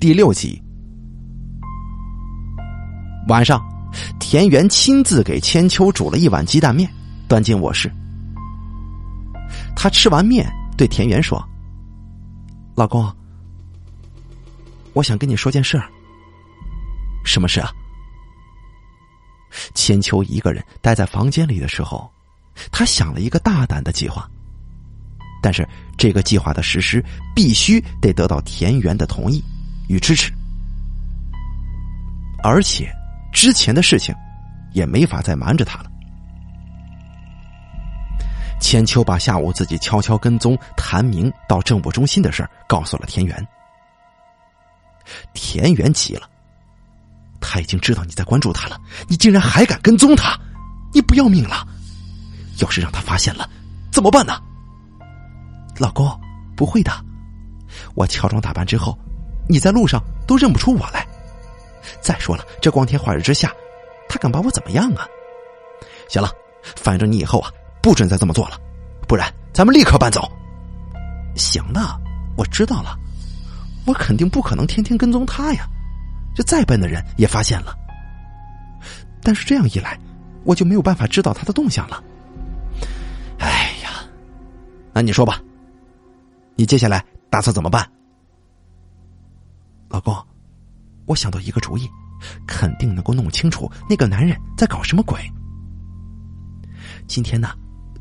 第六集。晚上，田园亲自给千秋煮了一碗鸡蛋面，端进卧室。他吃完面，对田园说：“老公，我想跟你说件事儿。什么事啊？”千秋一个人待在房间里的时候，他想了一个大胆的计划。但是这个计划的实施必须得得到田园的同意与支持，而且之前的事情也没法再瞒着他了。千秋把下午自己悄悄跟踪谭明到政务中心的事告诉了田园，田园急了，他已经知道你在关注他了，你竟然还敢跟踪他，你不要命了？要是让他发现了，怎么办呢？老公，不会的，我乔装打扮之后，你在路上都认不出我来。再说了，这光天化日之下，他敢把我怎么样啊？行了，反正你以后啊，不准再这么做了，不然咱们立刻搬走。行了，我知道了，我肯定不可能天天跟踪他呀，这再笨的人也发现了。但是这样一来，我就没有办法知道他的动向了。哎呀，那你说吧。你接下来打算怎么办，老公？我想到一个主意，肯定能够弄清楚那个男人在搞什么鬼。今天呢，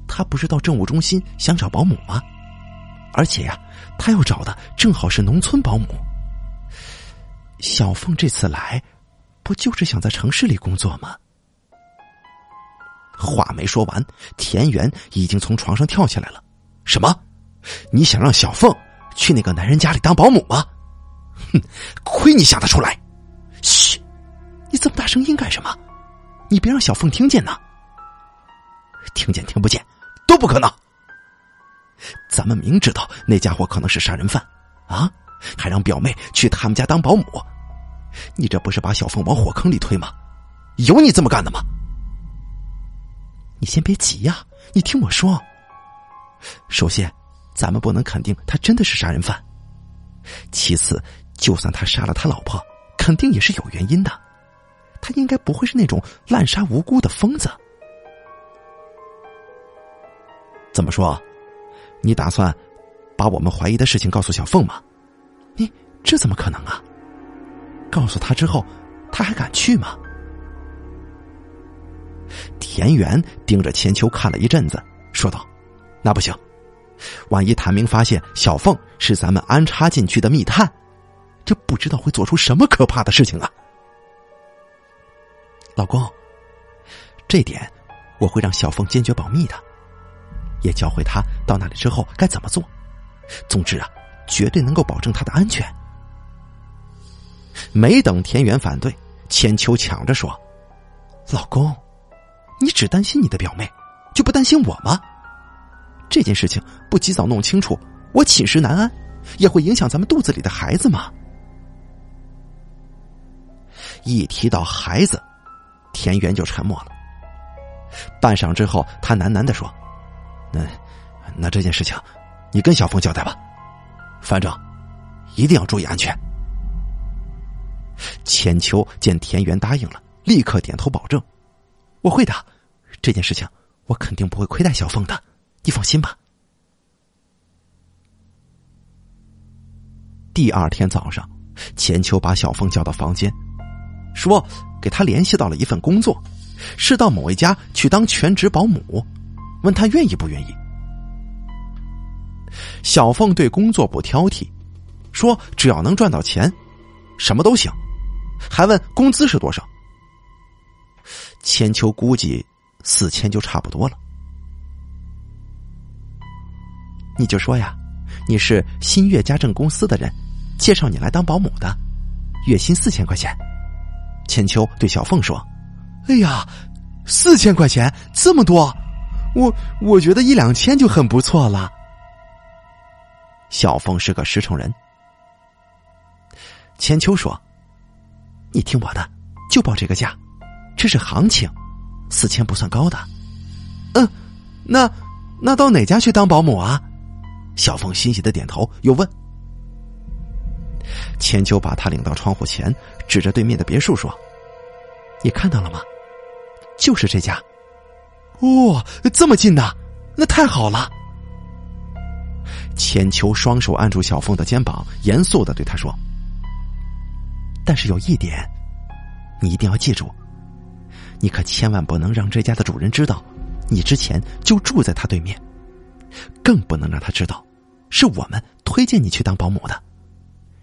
他不是到政务中心想找保姆吗？而且呀，他要找的正好是农村保姆。小凤这次来，不就是想在城市里工作吗？话没说完，田园已经从床上跳起来了。什么？你想让小凤去那个男人家里当保姆吗？哼，亏你想得出来！嘘，你这么大声音干什么？你别让小凤听见呢。听见听不见都不可能。咱们明知道那家伙可能是杀人犯，啊，还让表妹去他们家当保姆，你这不是把小凤往火坑里推吗？有你这么干的吗？你先别急呀，你听我说。首先。咱们不能肯定他真的是杀人犯。其次，就算他杀了他老婆，肯定也是有原因的。他应该不会是那种滥杀无辜的疯子。怎么说？你打算把我们怀疑的事情告诉小凤吗？你这怎么可能啊？告诉他之后，他还敢去吗？田园盯着千秋看了一阵子，说道：“那不行。”万一谭明发现小凤是咱们安插进去的密探，这不知道会做出什么可怕的事情啊！老公，这点我会让小凤坚决保密的，也教会他到那里之后该怎么做。总之啊，绝对能够保证他的安全。没等田园反对，千秋抢着说：“老公，你只担心你的表妹，就不担心我吗？”这件事情不及早弄清楚，我寝食难安，也会影响咱们肚子里的孩子嘛。一提到孩子，田园就沉默了。半晌之后，他喃喃的说：“那那这件事情，你跟小凤交代吧，反正一定要注意安全。”千秋见田园答应了，立刻点头保证：“我会的，这件事情我肯定不会亏待小凤的。”你放心吧。第二天早上，千秋把小凤叫到房间，说给他联系到了一份工作，是到某一家去当全职保姆，问他愿意不愿意。小凤对工作不挑剔，说只要能赚到钱，什么都行，还问工资是多少。千秋估计四千就差不多了。你就说呀，你是新月家政公司的人，介绍你来当保姆的，月薪四千块钱。千秋对小凤说：“哎呀，四千块钱这么多，我我觉得一两千就很不错了。”小凤是个实诚人。千秋说：“你听我的，就报这个价，这是行情，四千不算高的。”嗯，那那到哪家去当保姆啊？小凤欣喜的点头，又问：“千秋把他领到窗户前，指着对面的别墅说：“你看到了吗？就是这家。哇，这么近呐，那太好了。”千秋双手按住小凤的肩膀，严肃的对他说：“但是有一点，你一定要记住，你可千万不能让这家的主人知道，你之前就住在他对面，更不能让他知道，是我们推荐你去当保姆的。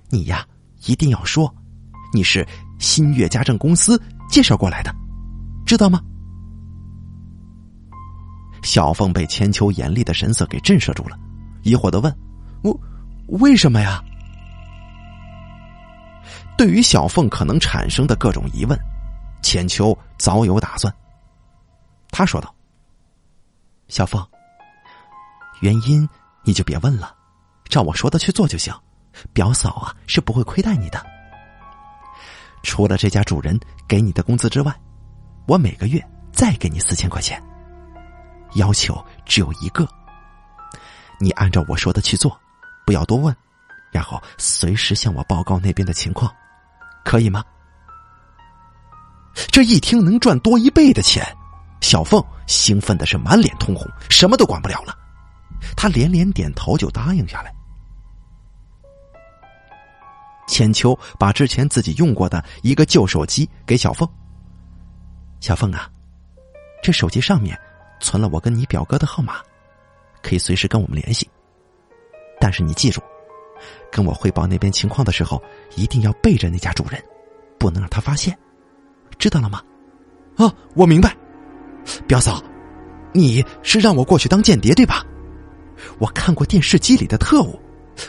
你呀，一定要说，你是新月家政公司介绍过来的，知道吗？”小凤被千秋严厉的神色给震慑住了。疑惑的问：“我为什么呀？”对于小凤可能产生的各种疑问，千秋早有打算。他说道：“小凤，原因你就别问了，照我说的去做就行。表嫂啊是不会亏待你的。除了这家主人给你的工资之外，我每个月再给你四千块钱。要求只有一个。”你按照我说的去做，不要多问，然后随时向我报告那边的情况，可以吗？这一听能赚多一倍的钱，小凤兴奋的是满脸通红，什么都管不了了。他连连点头就答应下来。千秋把之前自己用过的一个旧手机给小凤。小凤啊，这手机上面存了我跟你表哥的号码。可以随时跟我们联系，但是你记住，跟我汇报那边情况的时候，一定要背着那家主人，不能让他发现，知道了吗？啊，我明白。表嫂，你是让我过去当间谍对吧？我看过电视机里的特务，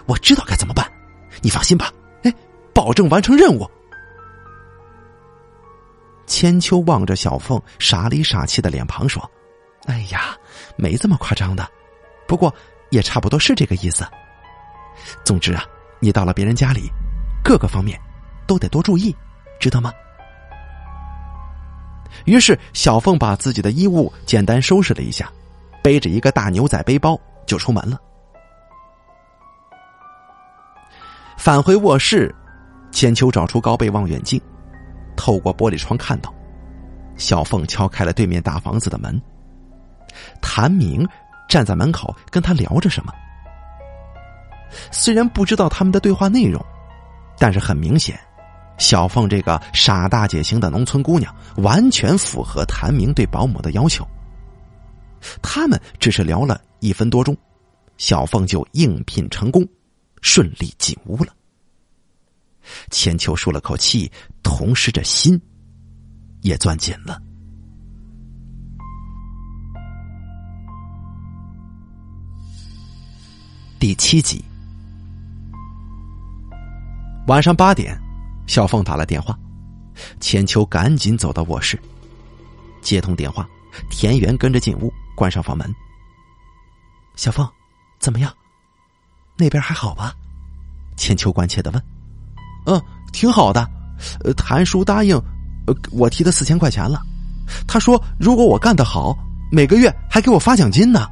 我知道该怎么办。你放心吧，保证完成任务。千秋望着小凤傻里傻气的脸庞说：“哎呀，没这么夸张的。”不过，也差不多是这个意思。总之啊，你到了别人家里，各个方面都得多注意，知道吗？于是，小凤把自己的衣物简单收拾了一下，背着一个大牛仔背包就出门了。返回卧室，千秋找出高倍望远镜，透过玻璃窗看到，小凤敲开了对面大房子的门，谭明。站在门口跟他聊着什么，虽然不知道他们的对话内容，但是很明显，小凤这个傻大姐型的农村姑娘完全符合谭明对保姆的要求。他们只是聊了一分多钟，小凤就应聘成功，顺利进屋了。千秋舒了口气，同时这心也攥紧了。第七集，晚上八点，小凤打了电话，千秋赶紧走到卧室，接通电话，田园跟着进屋，关上房门。小凤，怎么样？那边还好吧？千秋关切的问。嗯，挺好的。谭叔答应，呃，我提的四千块钱了。他说，如果我干得好，每个月还给我发奖金呢。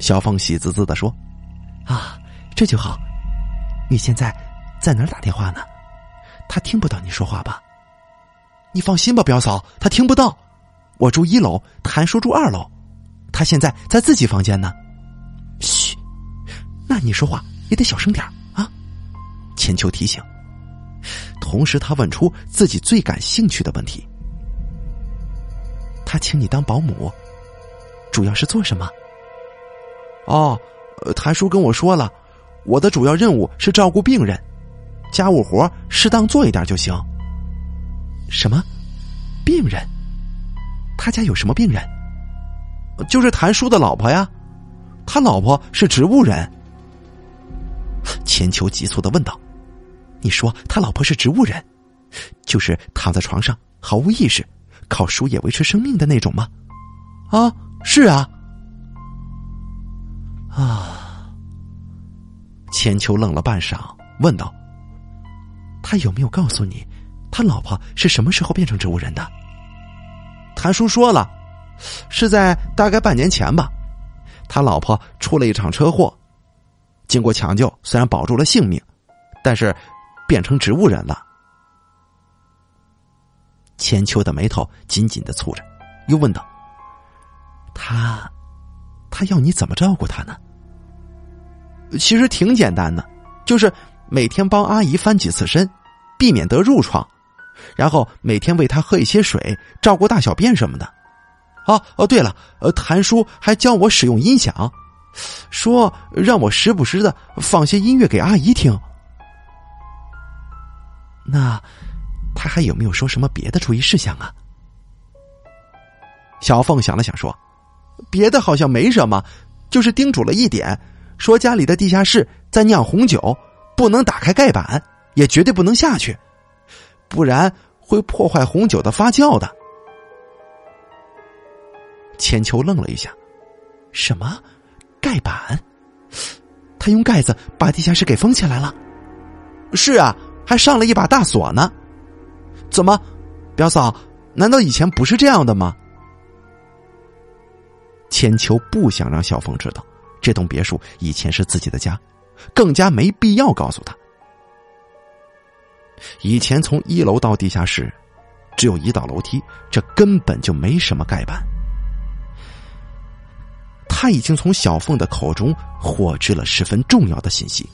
小凤喜滋滋的说。啊，这就好。你现在在哪儿打电话呢？他听不到你说话吧？你放心吧，表嫂，他听不到。我住一楼，谭叔住二楼，他现在在自己房间呢。嘘，那你说话也得小声点啊。千秋提醒。同时，他问出自己最感兴趣的问题：他请你当保姆，主要是做什么？哦。谭叔跟我说了，我的主要任务是照顾病人，家务活适当做一点就行。什么？病人？他家有什么病人？就是谭叔的老婆呀，他老婆是植物人。千秋急促的问道：“你说他老婆是植物人，就是躺在床上毫无意识，靠输液维持生命的那种吗？”啊，是啊。啊！千秋愣了半晌，问道：“他有没有告诉你，他老婆是什么时候变成植物人的？”谭叔说了，是在大概半年前吧。他老婆出了一场车祸，经过抢救，虽然保住了性命，但是变成植物人了。千秋的眉头紧紧的蹙着，又问道：“他，他要你怎么照顾他呢？”其实挺简单的，就是每天帮阿姨翻几次身，避免得褥疮，然后每天喂他喝一些水，照顾大小便什么的。哦哦，对了，呃，谭叔还教我使用音响，说让我时不时的放些音乐给阿姨听。那他还有没有说什么别的注意事项啊？小凤想了想说：“别的好像没什么，就是叮嘱了一点，说家里的地下室在酿红酒，不能打开盖板，也绝对不能下去，不然会破坏红酒的发酵的。”千秋愣了一下，什么盖板？他用盖子把地下室给封起来了？是啊，还上了一把大锁呢。怎么，表嫂？难道以前不是这样的吗？千秋不想让小凤知道这栋别墅以前是自己的家，更加没必要告诉他。以前从一楼到地下室只有一道楼梯，这根本就没什么盖板。他已经从小凤的口中获知了十分重要的信息，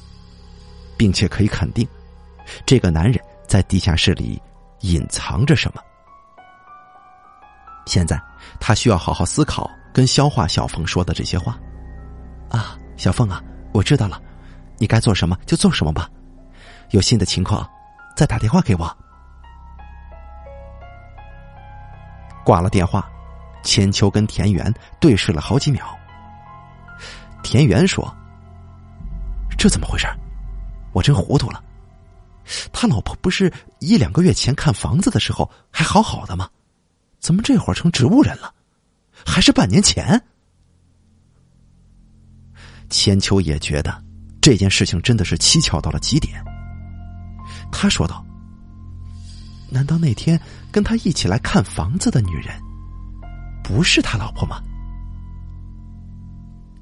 并且可以肯定，这个男人在地下室里隐藏着什么。现在他需要好好思考跟消化小凤说的这些话。啊，小凤啊，我知道了，你该做什么就做什么吧，有新的情况再打电话给我。挂了电话，千秋跟田园对视了好几秒。田园说：“这怎么回事？我真糊涂了。他老婆不是一两个月前看房子的时候还好好的吗？怎么这会儿成植物人了？还是半年前？”千秋也觉得这件事情真的是蹊跷到了极点。他说道：“难道那天跟他一起来看房子的女人不是他老婆吗？”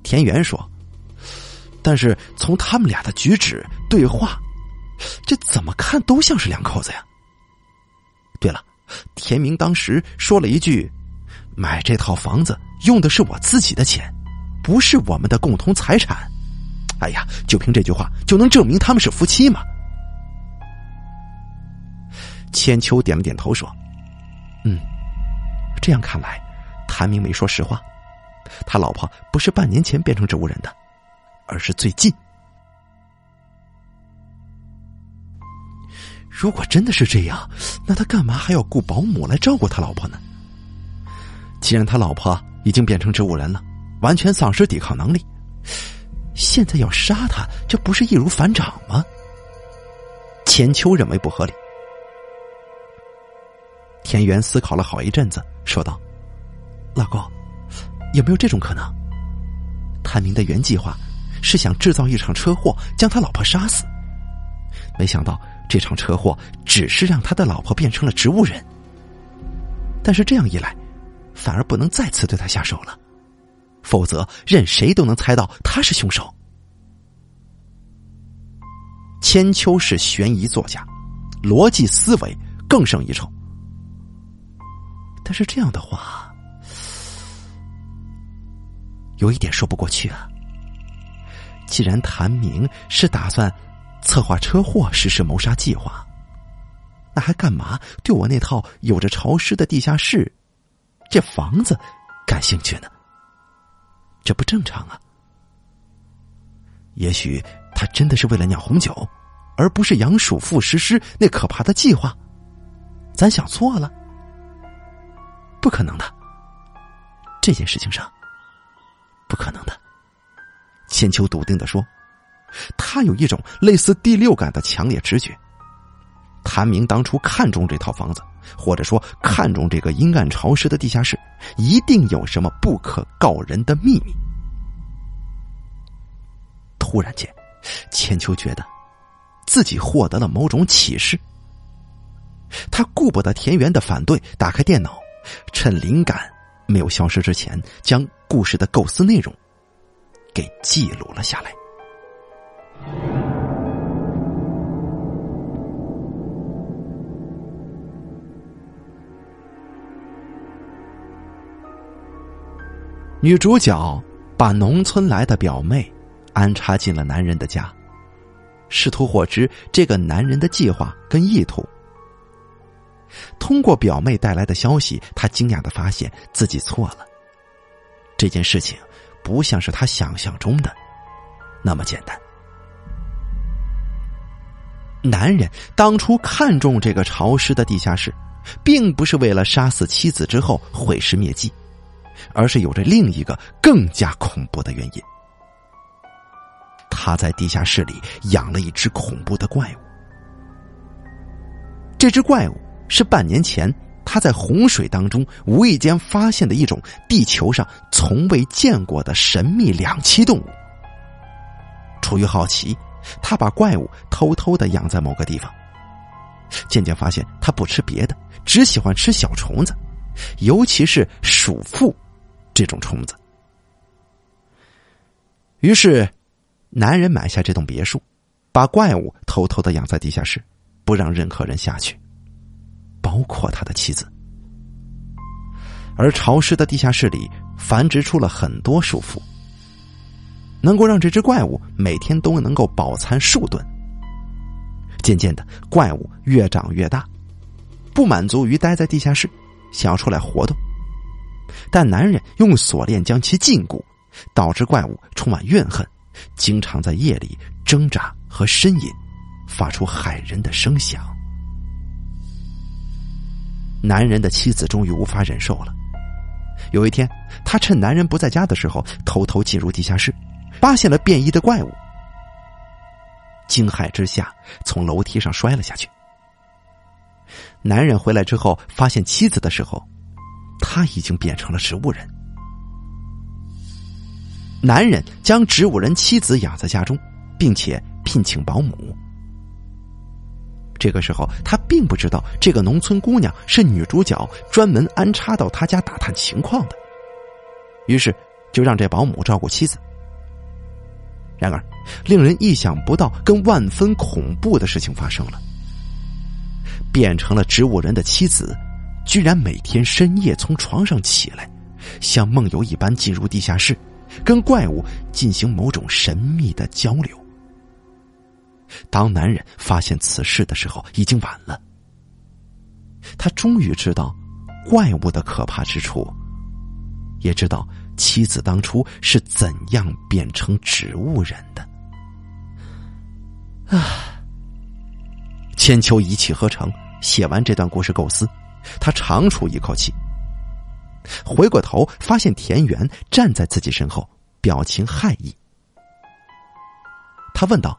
田园说：“但是从他们俩的举止、对话，这怎么看都像是两口子呀。”对了，田明当时说了一句：“买这套房子用的是我自己的钱，不是我们的共同财产。”哎呀，就凭这句话就能证明他们是夫妻吗？千秋点了点头说：“嗯，这样看来，谭明没说实话。”他老婆不是半年前变成植物人的，而是最近。如果真的是这样，那他干嘛还要雇保姆来照顾他老婆呢？既然他老婆已经变成植物人了，完全丧失抵抗能力，现在要杀他，这不是易如反掌吗？千秋认为不合理。田园思考了好一阵子，说道：“老公。”有没有这种可能？谭明的原计划是想制造一场车祸，将他老婆杀死。没想到这场车祸只是让他的老婆变成了植物人。但是这样一来，反而不能再次对他下手了，否则任谁都能猜到他是凶手。千秋是悬疑作家，逻辑思维更胜一筹。但是这样的话。有一点说不过去啊！既然谭明是打算策划车祸实施谋杀计划，那还干嘛对我那套有着潮湿的地下室这房子感兴趣呢？这不正常啊！也许他真的是为了酿红酒，而不是杨鼠妇实施那可怕的计划。咱想错了？不可能的！这件事情上。不可能的，千秋笃定的说：“他有一种类似第六感的强烈直觉。谭明当初看中这套房子，或者说看中这个阴暗潮湿的地下室，一定有什么不可告人的秘密。”突然间，千秋觉得自己获得了某种启示。他顾不得田园的反对，打开电脑，趁灵感。没有消失之前，将故事的构思内容给记录了下来。女主角把农村来的表妹安插进了男人的家试图获知这个男人的计划跟意图。通过表妹带来的消息她惊讶的发现自己错了。这件事情不像是她想象中的那么简单。男人当初看中这个潮湿的地下室，并不是为了杀死妻子之后毁尸灭迹，而是有着另一个更加恐怖的原因。他在地下室里养了一只恐怖的怪物。这只怪物是半年前他在洪水当中无意间发现的一种地球上从未见过的神秘两栖动物。出于好奇。他把怪物偷偷的养在某个地方，渐渐发现他不吃别的，只喜欢吃小虫子，尤其是鼠妇这种虫子。于是，男人买下这栋别墅，把怪物偷偷的养在地下室，不让任何人下去，包括他的妻子。而潮湿的地下室里繁殖出了很多鼠妇。能够让这只怪物每天都能够饱餐数顿。渐渐的，怪物越长越大，不满足于待在地下室，想要出来活动。但男人用锁链将其禁锢，导致怪物充满怨恨，经常在夜里挣扎和呻吟，发出骇人的声响。男人的妻子终于无法忍受了。有一天，他趁男人不在家的时候，偷偷进入地下室。发现了变异的怪物，惊骇之下从楼梯上摔了下去。男人回来之后，发现妻子的时候，他已经变成了植物人。男人将植物人妻子养在家中，并且聘请保姆。这个时候，他并不知道这个农村姑娘是女主角专门安插到他家打探情况的，于是就让这保姆照顾妻子。然而，令人意想不到、跟万分恐怖的事情发生了。变成了植物人的妻子，居然每天深夜从床上起来，像梦游一般进入地下室，跟怪物进行某种神秘的交流。当男人发现此事的时候，已经晚了。他终于知道怪物的可怕之处，也知道。妻子当初是怎样变成植物人的？啊！千秋一气呵成，写完这段故事构思，他长出一口气，回过头发现田园站在自己身后，表情骇异。他问道：“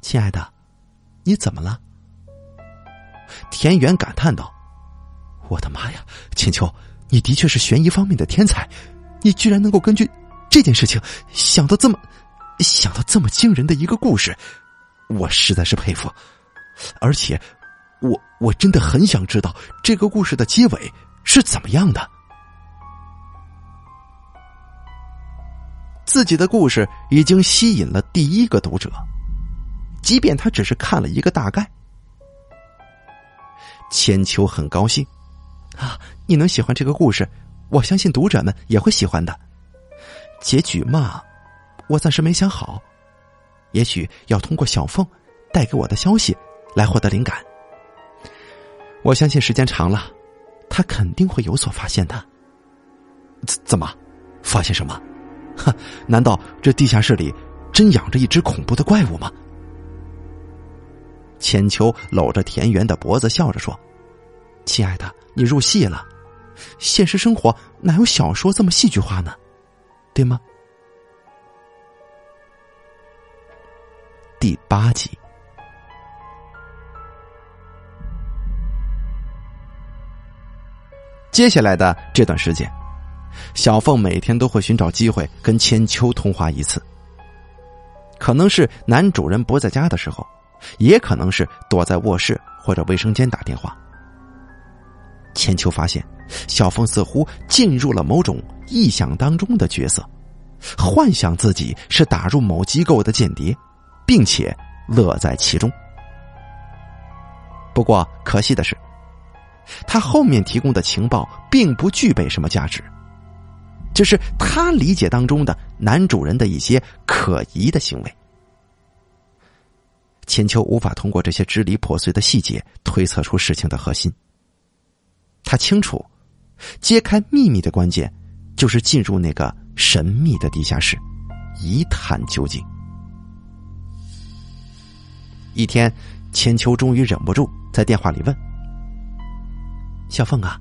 亲爱的，你怎么了？”田园感叹道：“我的妈呀，千秋！”你的确是悬疑方面的天才，你居然能够根据这件事情想到这么想到这么惊人的一个故事，我实在是佩服。而且，我我真的很想知道这个故事的结尾是怎么样的。自己的故事已经吸引了第一个读者，即便他只是看了一个大概。千秋很高兴。啊，你能喜欢这个故事，我相信读者们也会喜欢的。结局嘛，我暂时没想好，也许要通过小凤带给我的消息来获得灵感。我相信时间长了，他肯定会有所发现的。怎怎么，发现什么？哼，难道这地下室里真养着一只恐怖的怪物吗？千秋搂着田园的脖子，笑着说：“亲爱的。”你入戏了，现实生活哪有小说这么戏剧化呢？对吗？第八集，接下来的这段时间，小凤每天都会寻找机会跟千秋通话一次，可能是男主人不在家的时候，也可能是躲在卧室或者卫生间打电话。千秋发现，小凤似乎进入了某种臆想当中的角色，幻想自己是打入某机构的间谍，并且乐在其中。不过可惜的是，他后面提供的情报并不具备什么价值，这是他理解当中的男主人的一些可疑的行为。千秋无法通过这些支离破碎的细节推测出事情的核心。他清楚，揭开秘密的关键就是进入那个神秘的地下室，一探究竟。一天，千秋终于忍不住在电话里问：“小凤啊，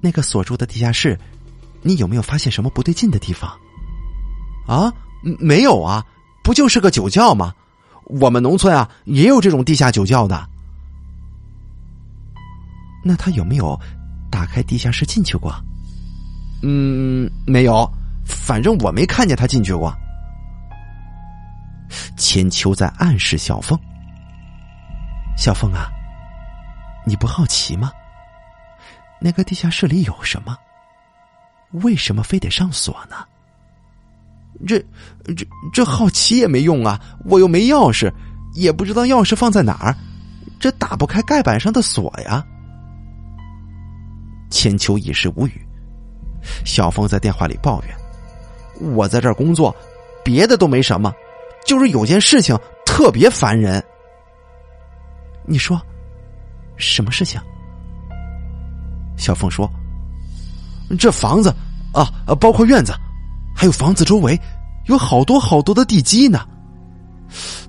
那个锁住的地下室，你有没有发现什么不对劲的地方？”“啊，没有啊，不就是个酒窖吗？我们农村啊也有这种地下酒窖的。”那他有没有打开地下室进去过？嗯，没有，反正我没看见他进去过。千秋在暗示小凤：“小凤啊，你不好奇吗？那个地下室里有什么？为什么非得上锁呢？这、这、这好奇也没用啊！我又没钥匙，也不知道钥匙放在哪儿，这打不开盖板上的锁呀。”千秋一时无语，小凤在电话里抱怨：“我在这儿工作，别的都没什么，就是有件事情特别烦人。”你说，什么事情？小凤说：“这房子啊，包括院子，还有房子周围，有好多好多的地基呢。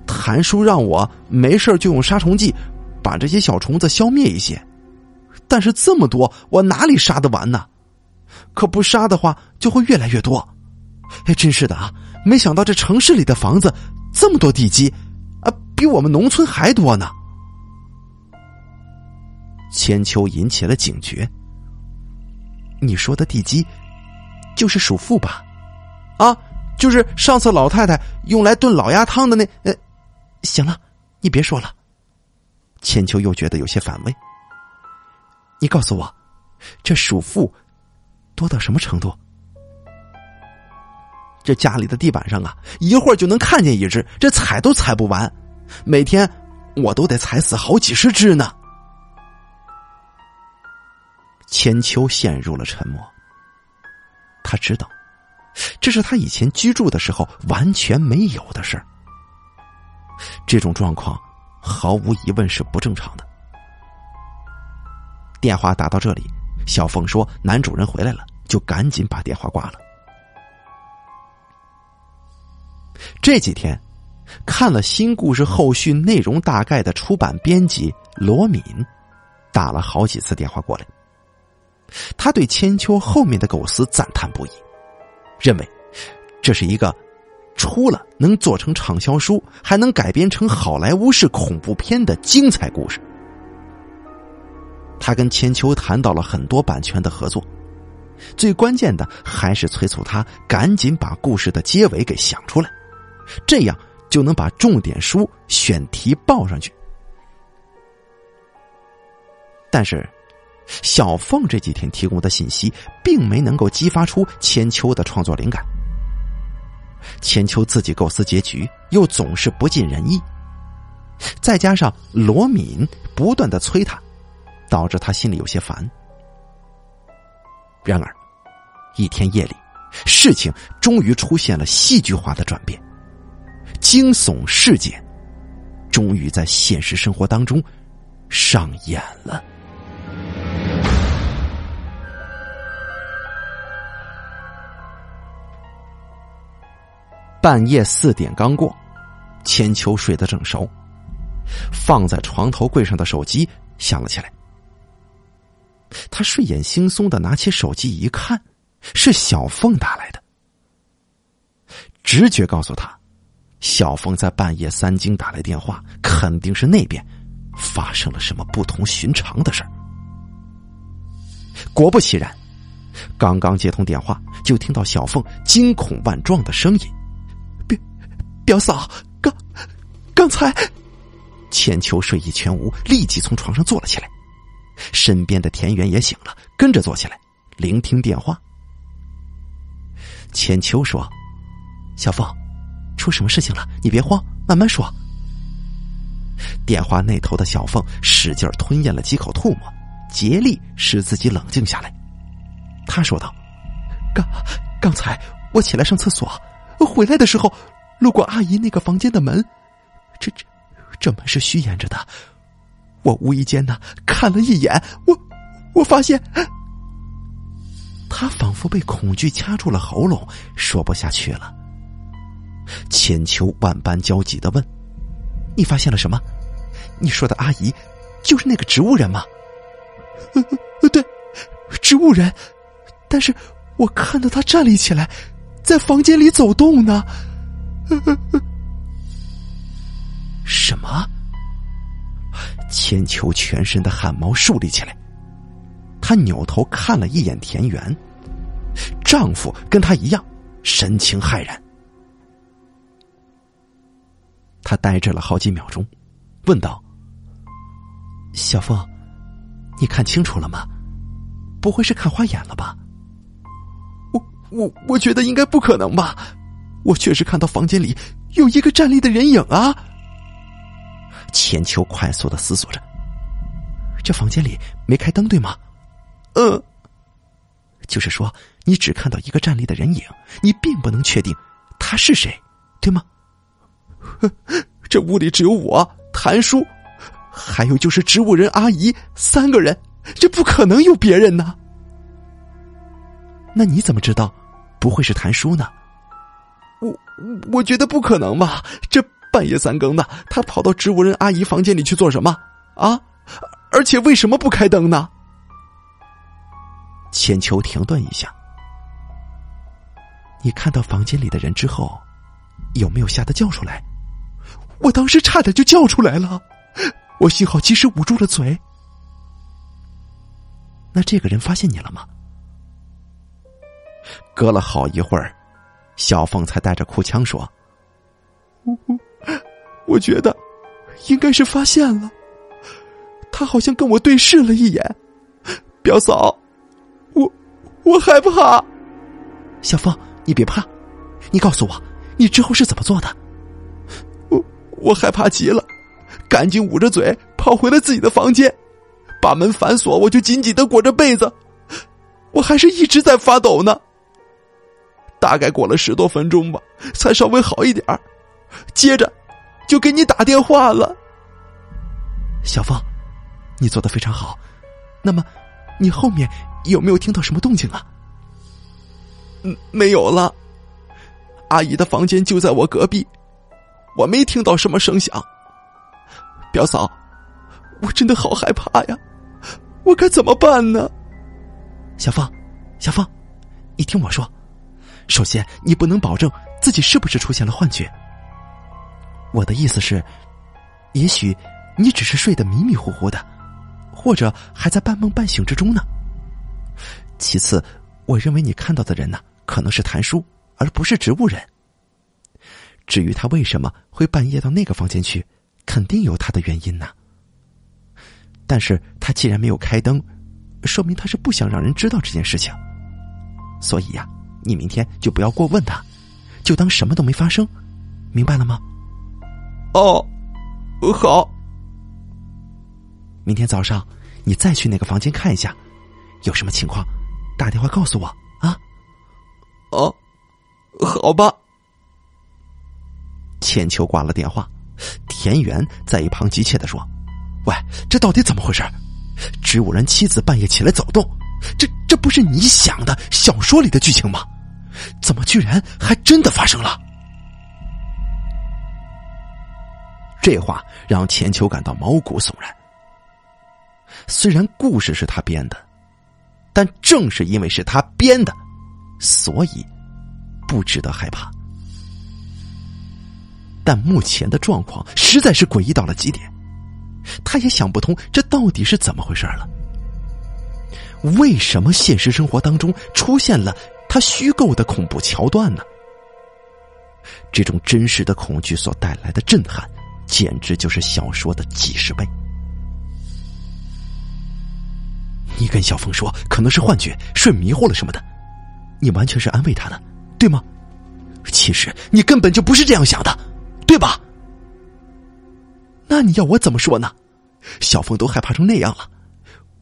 谭叔让我没事就用杀虫剂把这些小虫子消灭一些。”但是这么多，我哪里杀得完呢？可不杀的话，就会越来越多。哎，真是的啊！没想到这城市里的房子这么多地基，啊，比我们农村还多呢。千秋引起了警觉。你说的地基，就是鼠妇吧？啊，就是上次老太太用来炖老鸭汤的那……呃，行了，你别说了。千秋又觉得有些反胃。你告诉我，这鼠妇多到什么程度？这家里的地板上啊，一会儿就能看见一只，这踩都踩不完。每天我都得踩死好几十只呢。千秋陷入了沉默。他知道，这是他以前居住的时候完全没有的事儿。这种状况毫无疑问是不正常的。电话打到这里，小凤说：“男主人回来了。”就赶紧把电话挂了。这几天，看了新故事后续内容大概的出版编辑罗敏，打了好几次电话过来。他对千秋后面的构思赞叹不已，认为这是一个出了能做成畅销书，还能改编成好莱坞式恐怖片的精彩故事。他跟千秋谈到了很多版权的合作，最关键的还是催促他赶紧把故事的结尾给想出来，这样就能把重点书选题报上去。但是，小凤这几天提供的信息并没能够激发出千秋的创作灵感。千秋自己构思结局又总是不尽人意，再加上罗敏不断的催他。导致他心里有些烦。然而，一天夜里，事情终于出现了戏剧化的转变，惊悚事件终于在现实生活当中上演了。半夜四点刚过，千秋睡得正熟，放在床头柜上的手机响了起来。他睡眼惺忪的拿起手机一看，是小凤打来的。直觉告诉他，小凤在半夜三更打来电话，肯定是那边发生了什么不同寻常的事儿。果不其然，刚刚接通电话，就听到小凤惊恐万状的声音：“表表嫂，刚刚才……”千秋睡意全无，立即从床上坐了起来。身边的田园也醒了，跟着坐起来，聆听电话。千秋说：“小凤，出什么事情了？你别慌，慢慢说。”电话那头的小凤使劲吞咽了几口唾沫，竭力使自己冷静下来。他说道：“刚刚才我起来上厕所，回来的时候路过阿姨那个房间的门，这这这门是虚掩着的。我无意间呢看了一眼，我我发现，他仿佛被恐惧掐住了喉咙，说不下去了。千秋万般焦急的问：“你发现了什么？你说的阿姨就是那个植物人吗？”“呃，对，植物人。但是我看到他站立起来，在房间里走动呢。”“什么？”千秋全身的汗毛竖立起来，她扭头看了一眼田园，丈夫跟她一样，神情骇然。他呆滞了好几秒钟，问道：“小凤，你看清楚了吗？不会是看花眼了吧？”“我我我觉得应该不可能吧？我确实看到房间里有一个站立的人影啊！”千秋快速的思索着：“这房间里没开灯对吗？”“嗯。”“就是说，你只看到一个站立的人影，你并不能确定他是谁，对吗？” 这屋里只有我、谭叔，还有就是植物人阿姨三个人，这不可能有别人呢。那你怎么知道不会是谭叔呢？我我觉得不可能吧？这半夜三更的，他跑到植物人阿姨房间里去做什么啊？而且为什么不开灯呢？千秋停顿一下，你看到房间里的人之后，有没有吓得叫出来？我当时差点就叫出来了，我幸好及时捂住了嘴。那这个人发现你了吗？隔了好一会儿，小凤才带着哭腔说：“我我觉得应该是发现了，他好像跟我对视了一眼。表嫂，我我害怕。小凤，你别怕，你告诉我，你之后是怎么做的？”我害怕极了，赶紧捂着嘴跑回了自己的房间，把门反锁，我就紧紧的裹着被子，我还是一直在发抖呢。大概过了十多分钟吧，才稍微好一点接着就给你打电话了。小凤，你做的非常好。那么，你后面有没有听到什么动静啊？嗯，没有了。阿姨的房间就在我隔壁。我没听到什么声响，表嫂，我真的好害怕呀，我该怎么办呢？小凤，小凤，你听我说，首先你不能保证自己是不是出现了幻觉。我的意思是，也许你只是睡得迷迷糊糊的，或者还在半梦半醒之中呢。其次，我认为你看到的人呢，可能是谭叔，而不是植物人。至于他为什么会半夜到那个房间去，肯定有他的原因呢。但是他既然没有开灯，说明他是不想让人知道这件事情。所以呀，你明天就不要过问他，就当什么都没发生，明白了吗？哦，好。明天早上你再去那个房间看一下，有什么情况，打电话告诉我啊。哦，好吧。千秋挂了电话，田园在一旁急切的说：“喂，这到底怎么回事？植物人妻子半夜起来走动，这这不是你想的小说里的剧情吗？怎么居然还真的发生了？”这话让千秋感到毛骨悚然。虽然故事是他编的，但正是因为是他编的，所以不值得害怕。但目前的状况实在是诡异到了极点，他也想不通这到底是怎么回事了。为什么现实生活当中出现了他虚构的恐怖桥段呢？这种真实的恐惧所带来的震撼，简直就是小说的几十倍。你跟小凤说可能是幻觉、睡迷糊了什么的，你完全是安慰他的，对吗？其实你根本就不是这样想的。对吧？那你要我怎么说呢？小凤都害怕成那样了，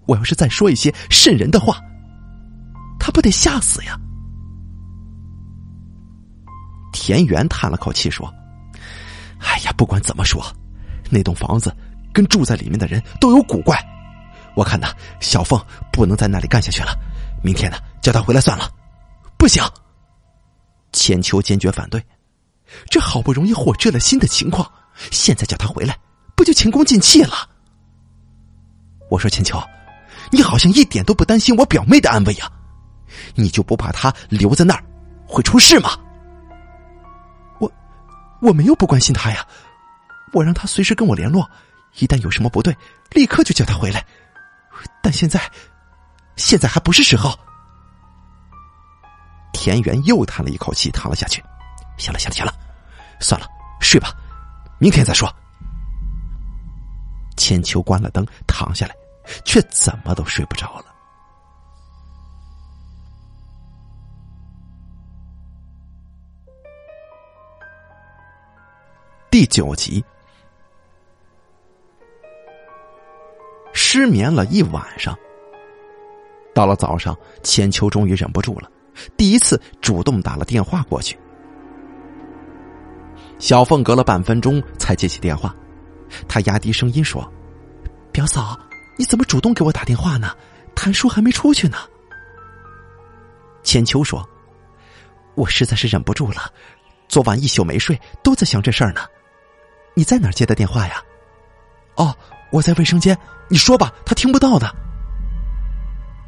我要是再说一些瘆人的话，他不得吓死呀？田园叹了口气说：“哎呀，不管怎么说，那栋房子跟住在里面的人都有古怪。我看呐，小凤不能在那里干下去了。明天呢，叫他回来算了。”不行，千秋坚决反对。这好不容易获知了新的情况，现在叫他回来，不就前功尽弃了？我说千秋，你好像一点都不担心我表妹的安危呀？你就不怕她留在那儿会出事吗？我没有不关心他呀，我让他随时跟我联络，一旦有什么不对，立刻就叫他回来。但现在，现在还不是时候。田园又叹了一口气，躺了下去。行了，行了，行了，算了，睡吧，明天再说。千秋关了灯，躺下来，却怎么都睡不着了。第九集，失眠了一晚上。到了早上，千秋终于忍不住了。第一次主动打了电话过去，小凤隔了半分钟才接起电话，她压低声音说：“表嫂，你怎么主动给我打电话呢？谭叔还没出去呢。”千秋说：“我实在是忍不住了，昨晚一宿没睡，都在想这事儿呢。你在哪儿接的电话呀？哦，我在卫生间。你说吧，他听不到的。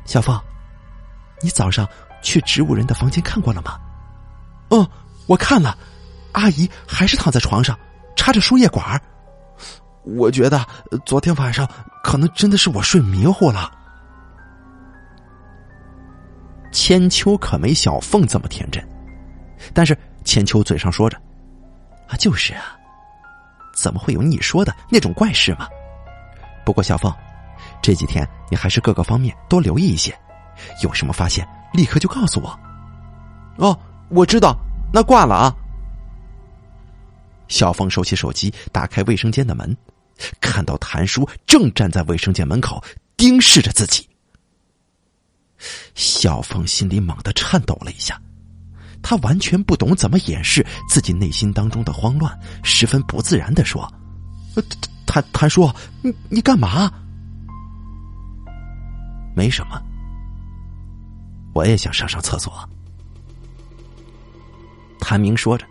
小凤，你早上。”去植物人的房间看过了吗？嗯，我看了，阿姨还是躺在床上，插着输液管我觉得昨天晚上可能真的是我睡迷糊了。千秋可没小凤这么天真，但是千秋嘴上说着：“啊，就是啊，怎么会有你说的那种怪事嘛？”不过小凤，这几天你还是各个方面多留意一些，有什么发现？立刻就告诉我。哦，我知道，那挂了啊。小凤收起手机，打开卫生间的门，看到谭叔正站在卫生间门口盯视着自己。小凤心里猛地颤抖了一下，他完全不懂怎么掩饰自己内心当中的慌乱，十分不自然的说：“谭谭叔，你你干嘛？没什么。”我也想上上厕所。谭明说着，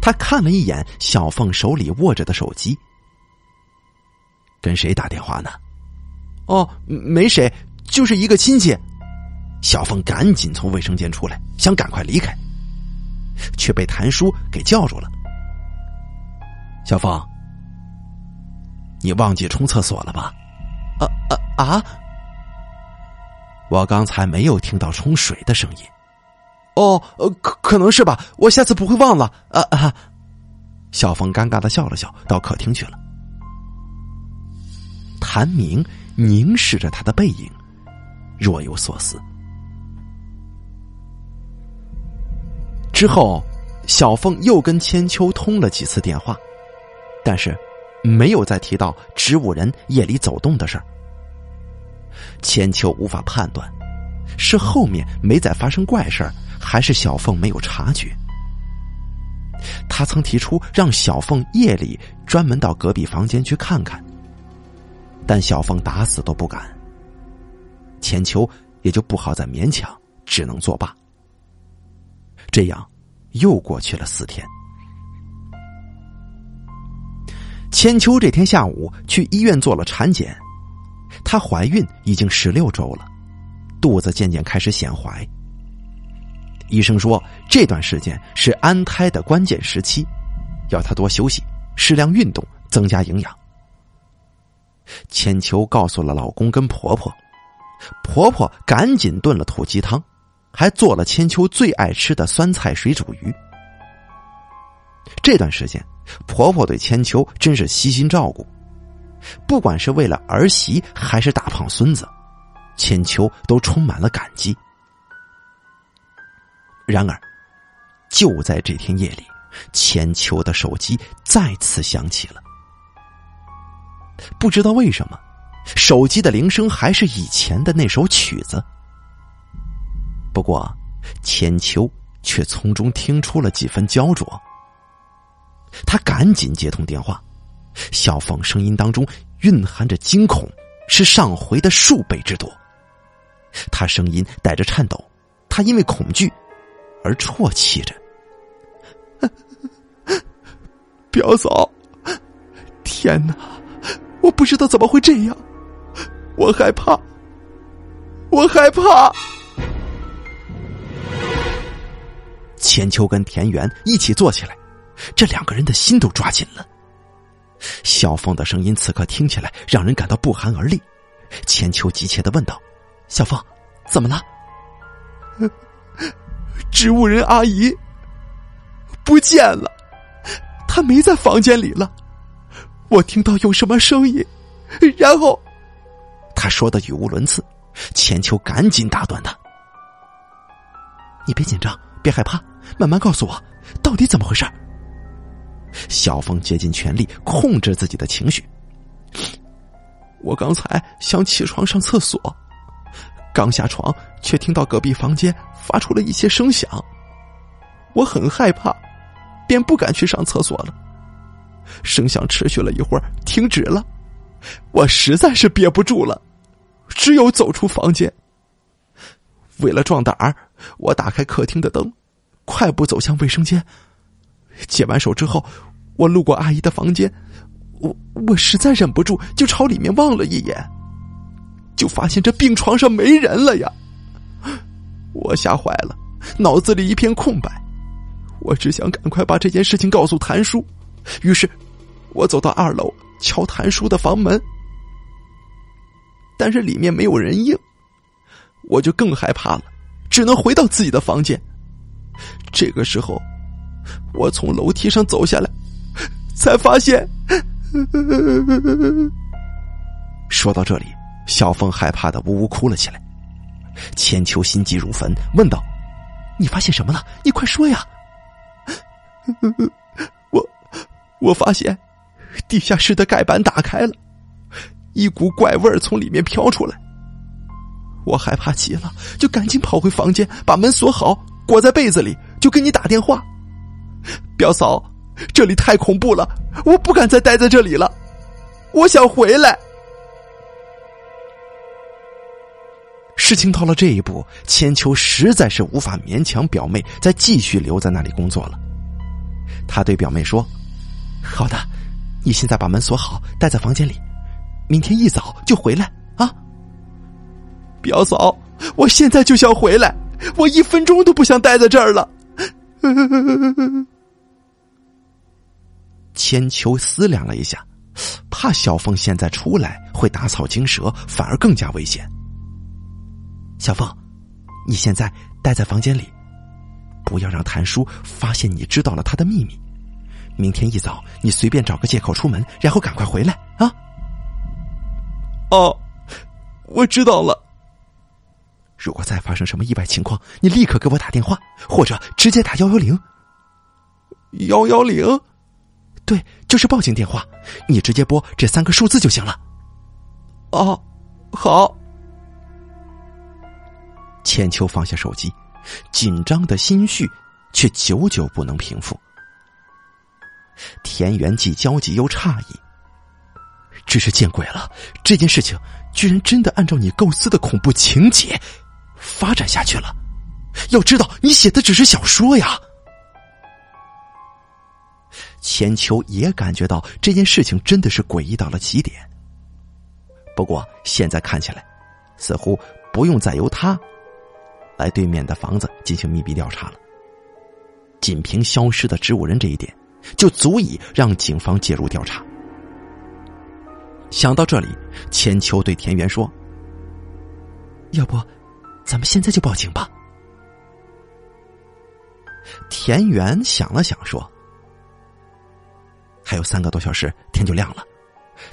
他看了一眼小凤手里握着的手机，跟谁打电话呢？哦，没谁，就是一个亲戚。小凤赶紧从卫生间出来，想赶快离开，却被谭叔给叫住了。小凤，你忘记冲厕所了吧？啊啊啊！我刚才没有听到冲水的声音，哦，可可能是吧，我下次不会忘了。啊啊！小凤尴尬的笑了笑，到客厅去了。谭明凝视着他的背影，若有所思。之后，小凤又跟千秋通了几次电话，但是没有再提到植物人夜里走动的事儿。千秋无法判断，是后面没再发生怪事还是小凤没有察觉。他曾提出让小凤夜里专门到隔壁房间去看看，但小凤打死都不敢。千秋也就不好再勉强，只能作罢。这样，又过去了四天。千秋这天下午去医院做了产检。她怀孕已经十六周了，肚子渐渐开始显怀。医生说这段时间是安胎的关键时期，要她多休息，适量运动，增加营养。千秋告诉了老公跟婆婆，婆婆赶紧炖了土鸡汤，还做了千秋最爱吃的酸菜水煮鱼。这段时间，婆婆对千秋真是悉心照顾。不管是为了儿媳还是大胖孙子，千秋都充满了感激。然而，就在这天夜里，千秋的手机再次响起了。不知道为什么，手机的铃声还是以前的那首曲子。不过，千秋却从中听出了几分焦灼。他赶紧接通电话，小凤声音当中蕴含着惊恐，是上回的数倍之多。他声音带着颤抖，他因为恐惧而啜泣着：“ 表嫂，天哪，我不知道怎么会这样，我害怕，我害怕。”千秋跟田园一起坐起来，这两个人的心都抓紧了。小凤的声音此刻听起来让人感到不寒而栗。千秋急切的问道：“小凤，怎么了？”植物人阿姨不见了，她没在房间里了。我听到有什么声音，然后他说的语无伦次。千秋赶紧打断他：“你别紧张，别害怕。”慢慢告诉我，到底怎么回事？小峰竭尽全力控制自己的情绪。我刚才想起床上厕所，刚下床却听到隔壁房间发出了一些声响，我很害怕，便不敢去上厕所了。声响持续了一会儿，停止了，我实在是憋不住了，只有走出房间。为了壮胆儿，我打开客厅的灯。快步走向卫生间，解完手之后，我路过阿姨的房间，我我实在忍不住，就朝里面望了一眼，就发现这病床上没人了呀！我吓坏了，脑子里一片空白，我只想赶快把这件事情告诉谭叔，于是，我走到二楼敲谭叔的房门，但是里面没有人应，我就更害怕了，只能回到自己的房间。这个时候，我从楼梯上走下来，才发现。说到这里，小凤害怕的呜呜哭了起来。千秋心急如焚，问道：“你发现什么了？你快说呀！” 我，我发现地下室的盖板打开了，一股怪味从里面飘出来。我害怕极了，就赶紧跑回房间，把门锁好。裹在被子里，就给你打电话，表嫂，这里太恐怖了，我不敢再待在这里了，我想回来。事情到了这一步，千秋实在是无法勉强表妹再继续留在那里工作了。他对表妹说：“好的，你现在把门锁好，待在房间里，明天一早就回来啊。”表嫂，我现在就想回来。我一分钟都不想待在这儿了。千秋思量了一下，怕小凤现在出来会打草惊蛇，反而更加危险。小凤，你现在待在房间里，不要让谭叔发现你知道了他的秘密。明天一早，你随便找个借口出门，然后赶快回来啊！哦，我知道了。如果再发生什么意外情况，你立刻给我打电话，或者直接打幺幺零。幺幺零，对，就是报警电话，你直接拨这三个数字就行了。哦，好。千秋放下手机，紧张的心绪却久久不能平复。田园既焦急又诧异，只是见鬼了，这件事情居然真的按照你构思的恐怖情节。发展下去了，要知道你写的只是小说呀。千秋也感觉到这件事情真的是诡异到了极点。不过现在看起来，似乎不用再由他来对面的房子进行密闭调查了。仅凭消失的植物人这一点，就足以让警方介入调查。想到这里，千秋对田园说：“要不？”咱们现在就报警吧。田园想了想，说：“还有三个多小时，天就亮了。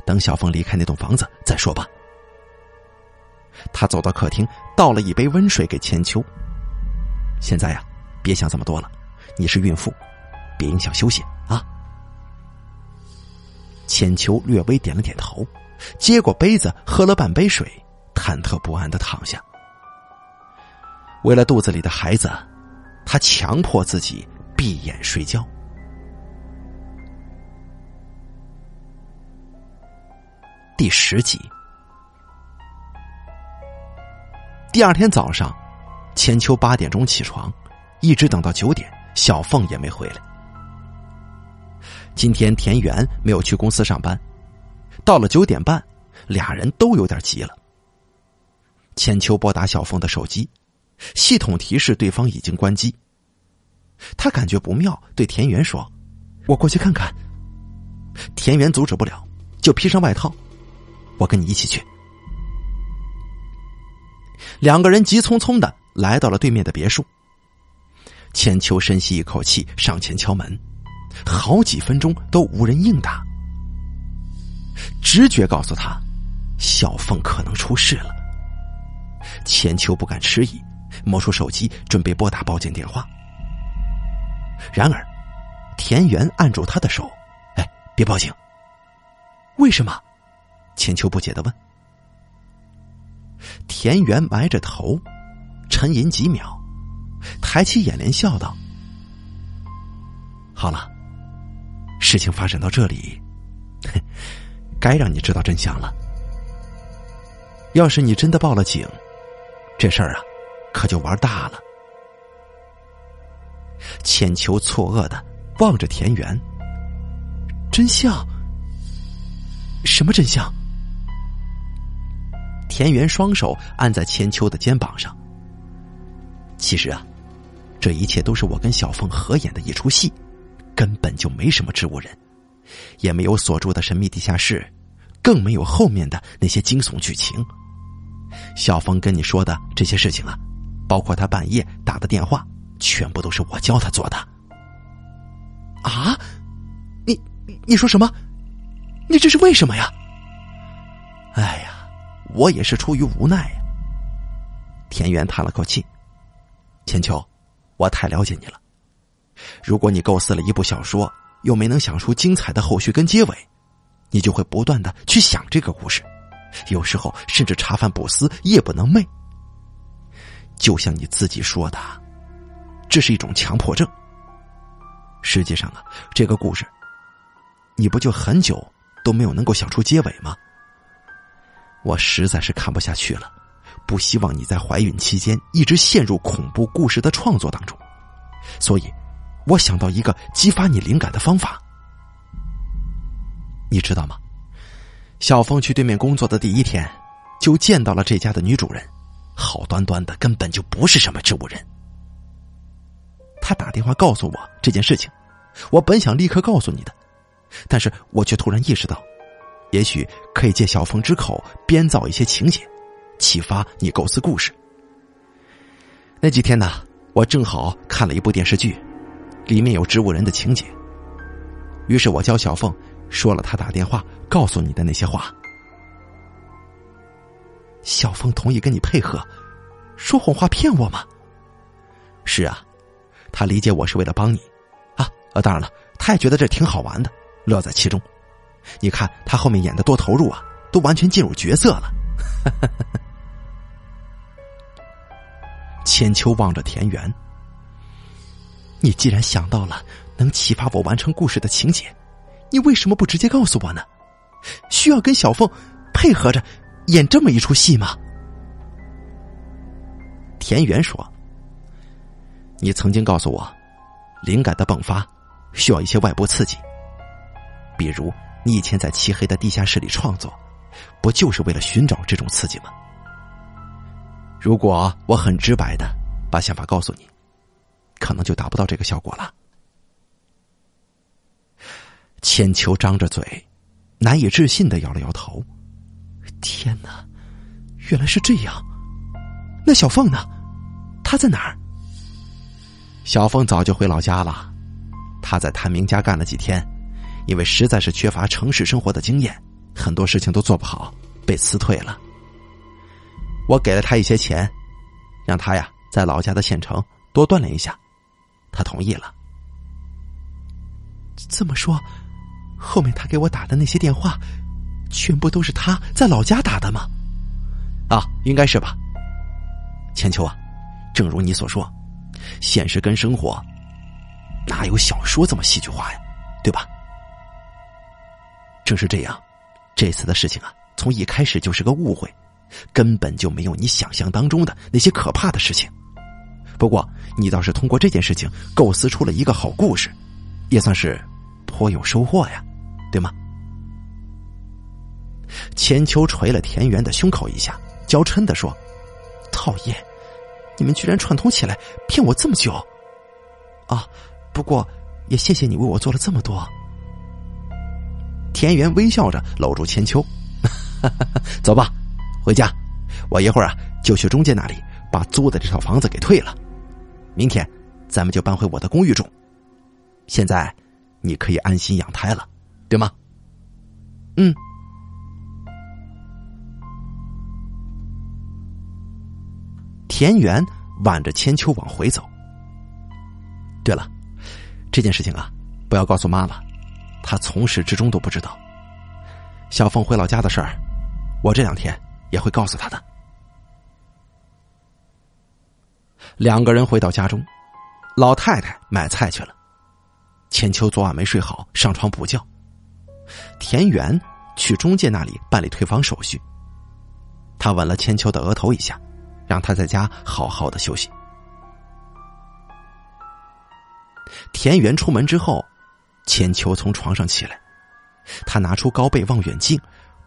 等小凤离开那栋房子再说吧。”他走到客厅，倒了一杯温水给千秋。现在呀，别想这么多了，你是孕妇，别影响休息啊。千秋略微点了点头，接过杯子，喝了半杯水，忐忑不安的躺下。为了肚子里的孩子，他强迫自己闭眼睡觉。第十集，第二天早上，千秋八点钟起床，一直等到九点，小凤也没回来。今天田园没有去公司上班，到了九点半，俩人都有点急了。千秋拨打小凤的手机，系统提示对方已经关机。他感觉不妙，对田园说：“我过去看看。”田园阻止不了，就披上外套：“我跟你一起去。”两个人急匆匆的来到了对面的别墅。千秋深吸一口气，上前敲门。好几分钟都无人应答，直觉告诉他，小凤可能出事了。千秋不敢迟疑，摸出手机准备拨打报警电话。然而，田园按住他的手：“哎，别报警！”为什么？千秋不解的问。田园埋着头，沉吟几秒，抬起眼帘笑道：“好了。”事情发展到这里，该让你知道真相了。要是你真的报了警，这事儿啊，可就玩大了。千秋错愕的望着田园，真相？什么真相？田园双手按在千秋的肩膀上。其实啊，这一切都是我跟小凤合演的一出戏。根本就没什么植物人，也没有锁住的神秘地下室，更没有后面的那些惊悚剧情。小峰跟你说的这些事情啊，包括他半夜打的电话，全部都是我教他做的。啊？你你说什么？你这是为什么呀？哎呀，我也是出于无奈呀。田园叹了口气：“千秋，我太了解你了。”如果你构思了一部小说，又没能想出精彩的后续跟结尾，你就会不断的去想这个故事，有时候甚至茶饭不思，夜不能寐。就像你自己说的，这是一种强迫症。实际上啊，这个故事，你不就很久都没有能够想出结尾吗？我实在是看不下去了，不希望你在怀孕期间一直陷入恐怖故事的创作当中，所以。我想到一个激发你灵感的方法，你知道吗？小峰去对面工作的第一天，就见到了这家的女主人，好端端的根本就不是什么植物人。他打电话告诉我这件事情，我本想立刻告诉你的，但是我却突然意识到，也许可以借小峰之口编造一些情节，启发你构思故事。那几天呢，我正好看了一部电视剧。里面有植物人的情节，于是我教小凤说了他打电话告诉你的那些话。小凤同意跟你配合，说谎话骗我吗？是啊，他理解我是为了帮你，啊啊！当然了，他也觉得这挺好玩的，乐在其中。你看他后面演的多投入啊，都完全进入角色了。千秋望着田园。你既然想到了能启发我完成故事的情节，你为什么不直接告诉我呢？需要跟小凤配合着演这么一出戏吗？田园说：“你曾经告诉我，灵感的迸发需要一些外部刺激，比如你以前在漆黑的地下室里创作，不就是为了寻找这种刺激吗？如果我很直白的把想法告诉你。”可能就达不到这个效果了。千秋张着嘴，难以置信的摇了摇头。天哪，原来是这样！那小凤呢？她在哪儿？小凤早就回老家了。她在谭明家干了几天，因为实在是缺乏城市生活的经验，很多事情都做不好，被辞退了。我给了他一些钱，让他呀在老家的县城多锻炼一下。他同意了。这么说，后面他给我打的那些电话，全部都是他在老家打的吗？啊，应该是吧。千秋啊，正如你所说，现实跟生活哪有小说这么戏剧化呀？对吧？正是这样，这次的事情啊，从一开始就是个误会，根本就没有你想象当中的那些可怕的事情。不过，你倒是通过这件事情构思出了一个好故事，也算是颇有收获呀，对吗？千秋捶了田园的胸口一下，娇嗔的说：“讨厌，你们居然串通起来骗我这么久！啊，不过也谢谢你为我做了这么多。”田园微笑着搂住千秋：“ 走吧，回家。我一会儿啊就去中介那里把租的这套房子给退了。明天咱们就搬回我的公寓住。现在你可以安心养胎了，对吗？”“嗯。”田园挽着千秋往回走。对了，这件事情啊，不要告诉妈妈，她从始至终都不知道。小凤回老家的事儿，我这两天也会告诉她的。两个人回到家中，老太太买菜去了，千秋昨晚没睡好，上床补觉。田园去中介那里办理退房手续。他吻了千秋的额头一下。让他在家好好的休息。田园出门之后，千秋从床上起来，他拿出高倍望远镜，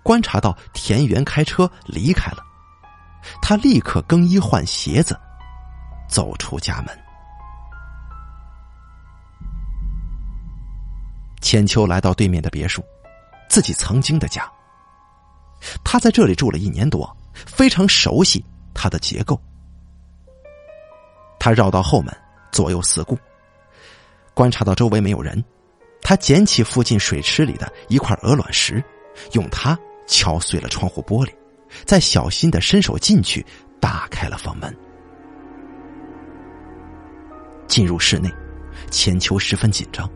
观察到田园开车离开了，他立刻更衣换鞋子，走出家门。千秋来到对面的别墅，自己曾经的家。他在这里住了一年多，非常熟悉。它的结构，他绕到后门，左右四顾，观察到周围没有人，他捡起附近水池里的一块鹅卵石，用它敲碎了窗户玻璃，再小心的伸手进去，打开了房门。进入室内，千秋十分紧张，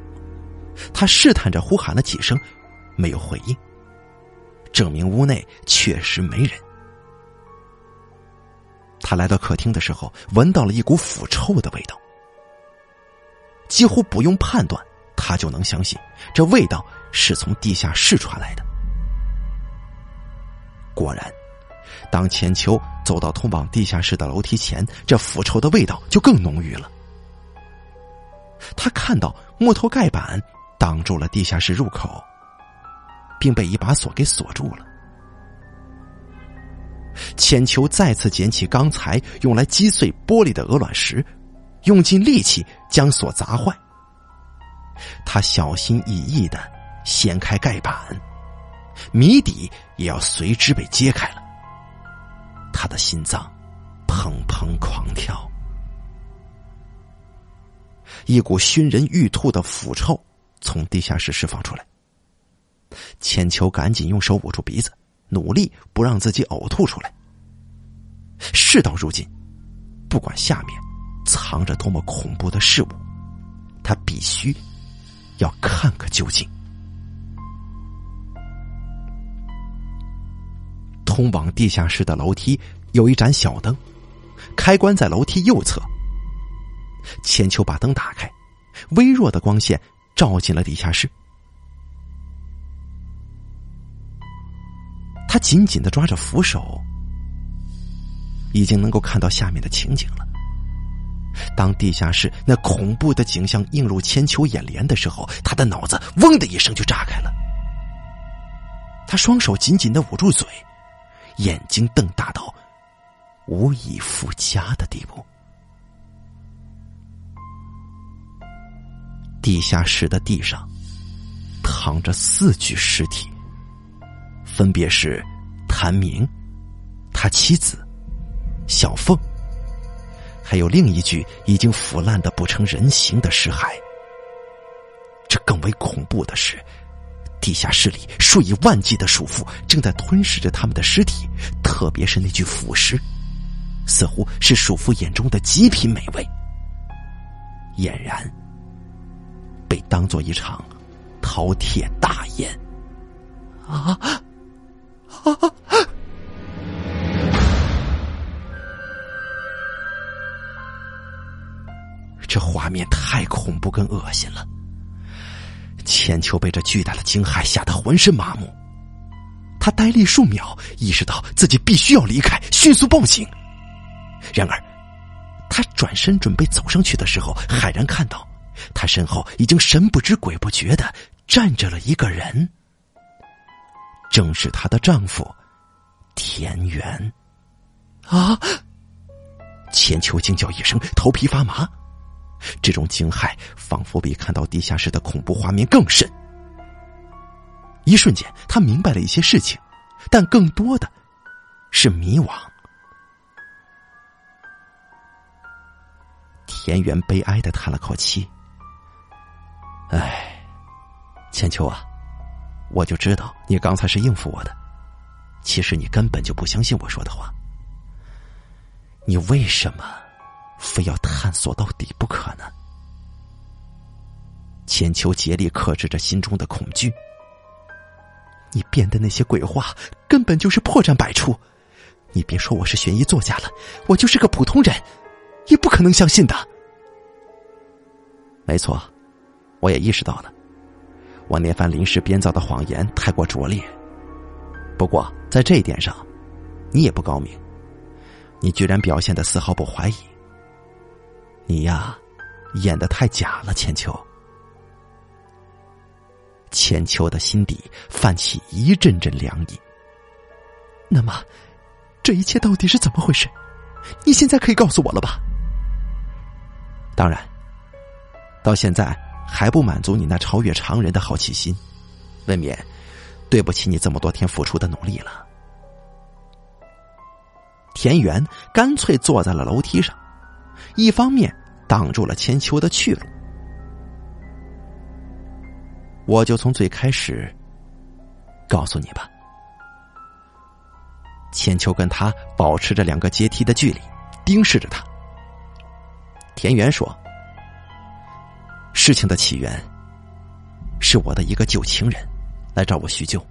他试探着呼喊了几声，没有回应，证明屋内确实没人。他来到客厅的时候，闻到了一股腐臭的味道。几乎不用判断，他就能相信这味道是从地下室传来的。果然，当千秋走到通往地下室的楼梯前，这腐臭的味道就更浓郁了。他看到木头盖板挡住了地下室入口，并被一把锁给锁住了。千秋再次捡起刚才用来击碎玻璃的鹅卵石，用尽力气将锁砸坏。他小心翼翼的掀开盖板，谜底也要随之被揭开了。他的心脏砰砰狂跳，一股熏人欲吐的腐臭从地下室释放出来。千秋赶紧用手捂住鼻子。努力不让自己呕吐出来。事到如今，不管下面藏着多么恐怖的事物，他必须要看个究竟。通往地下室的楼梯有一盏小灯，开关在楼梯右侧。千秋把灯打开，微弱的光线照进了地下室。他紧紧的抓着扶手，已经能够看到下面的情景了。当地下室那恐怖的景象映入千秋眼帘的时候，他的脑子“嗡”的一声就炸开了。他双手紧紧的捂住嘴，眼睛瞪大到无以复加的地步。地下室的地上躺着四具尸体。分别是谭明、他妻子小凤，还有另一具已经腐烂的不成人形的尸骸。这更为恐怖的是，地下室里数以万计的鼠妇正在吞噬着他们的尸体，特别是那具腐尸，似乎是鼠妇眼中的极品美味，俨然被当做一场饕餮大宴啊！这画面太恐怖跟恶心了。千秋被这巨大的惊骇吓得浑身麻木，他呆立数秒，意识到自己必须要离开，迅速报警。然而，他转身准备走上去的时候，骇然看到他身后已经神不知鬼不觉的站着了一个人，正是她的丈夫田园。啊！千秋惊叫一声，头皮发麻。这种惊骇仿佛比看到地下室的恐怖画面更甚。一瞬间，他明白了一些事情，但更多的是迷惘。田园悲哀的叹了口气：“哎，千秋啊，我就知道你刚才是应付我的，其实你根本就不相信我说的话。你为什么？”非要探索到底不可呢？千秋竭力克制着心中的恐惧。你编的那些鬼话根本就是破绽百出，你别说我是悬疑作家了，我就是个普通人，也不可能相信的。没错，我也意识到了，我那番临时编造的谎言太过拙劣。不过在这一点上，你也不高明，你居然表现的丝毫不怀疑。你呀，演的太假了，千秋。千秋的心底泛起一阵阵凉意。那么，这一切到底是怎么回事？你现在可以告诉我了吧？当然，到现在还不满足你那超越常人的好奇心，未免对不起你这么多天付出的努力了。田园干脆坐在了楼梯上，一方面。挡住了千秋的去路，我就从最开始告诉你吧。千秋跟他保持着两个阶梯的距离，盯视着他。田园说：“事情的起源是我的一个旧情人来找我叙旧。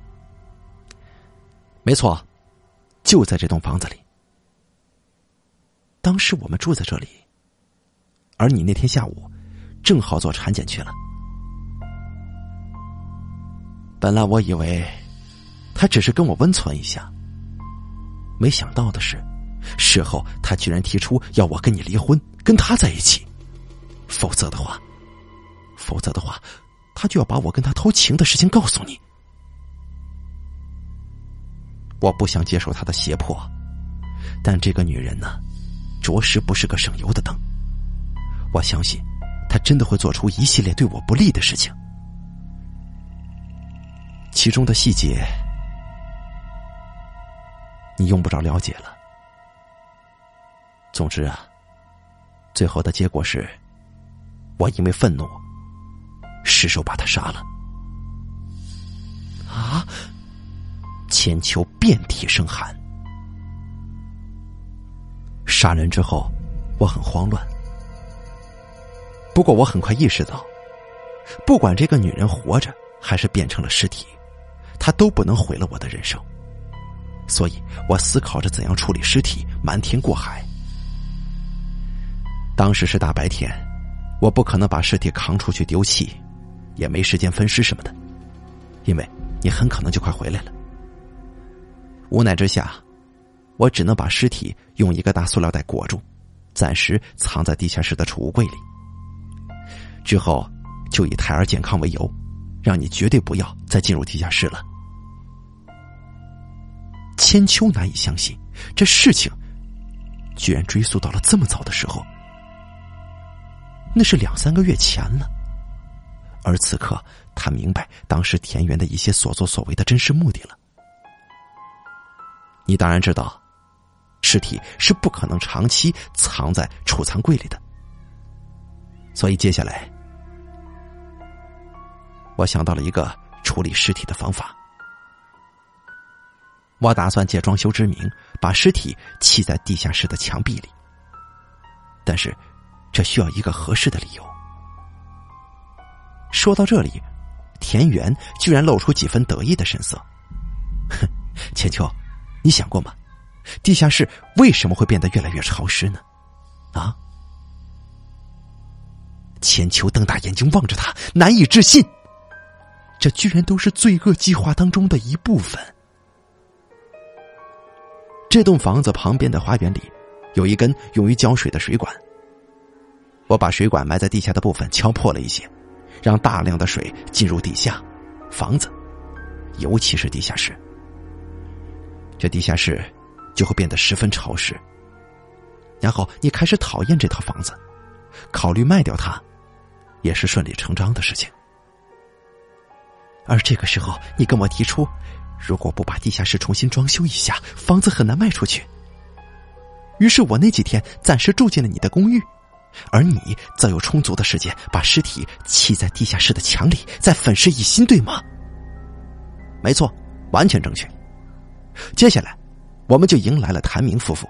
没错，就在这栋房子里。当时我们住在这里。”而你那天下午正好做产检去了。本来我以为他只是跟我温存一下，没想到的是，事后他居然提出要我跟你离婚，跟他在一起。否则的话，否则的话，他就要把我跟他偷情的事情告诉你。我不想接受他的胁迫，但这个女人呢，着实不是个省油的灯。我相信，他真的会做出一系列对我不利的事情，其中的细节你用不着了解了。总之啊，最后的结果是，我因为愤怒，失手把他杀了。啊！千秋遍体生寒。杀人之后，我很慌乱。不过我很快意识到，不管这个女人活着还是变成了尸体，她都不能毁了我的人生。所以我思考着怎样处理尸体，瞒天过海。当时是大白天，我不可能把尸体扛出去丢弃，也没时间分尸什么的，因为你很可能就快回来了。无奈之下，我只能把尸体用一个大塑料袋裹住，暂时藏在地下室的储物柜里。之后，就以胎儿健康为由，让你绝对不要再进入地下室了。千秋难以相信，这事情居然追溯到了这么早的时候，那是两三个月前了。而此刻，他明白当时田园的一些所作所为的真实目的了。你当然知道，尸体是不可能长期藏在储藏柜里的，所以接下来。我想到了一个处理尸体的方法。我打算借装修之名把尸体砌在地下室的墙壁里，但是这需要一个合适的理由。说到这里，田园居然露出几分得意的神色。哼，千秋，你想过吗？地下室为什么会变得越来越潮湿呢？啊？千秋瞪大眼睛望着他，难以置信。这居然都是罪恶计划当中的一部分。这栋房子旁边的花园里，有一根用于浇水的水管。我把水管埋在地下的部分敲破了一些，让大量的水进入地下房子，尤其是地下室。这地下室就会变得十分潮湿。然后你开始讨厌这套房子，考虑卖掉它，也是顺理成章的事情。而这个时候，你跟我提出，如果不把地下室重新装修一下，房子很难卖出去。于是我那几天暂时住进了你的公寓。而你则有充足的时间把尸体砌在地下室的墙里，再粉饰一新，对吗？没错，完全正确。接下来，我们就迎来了谭明夫妇。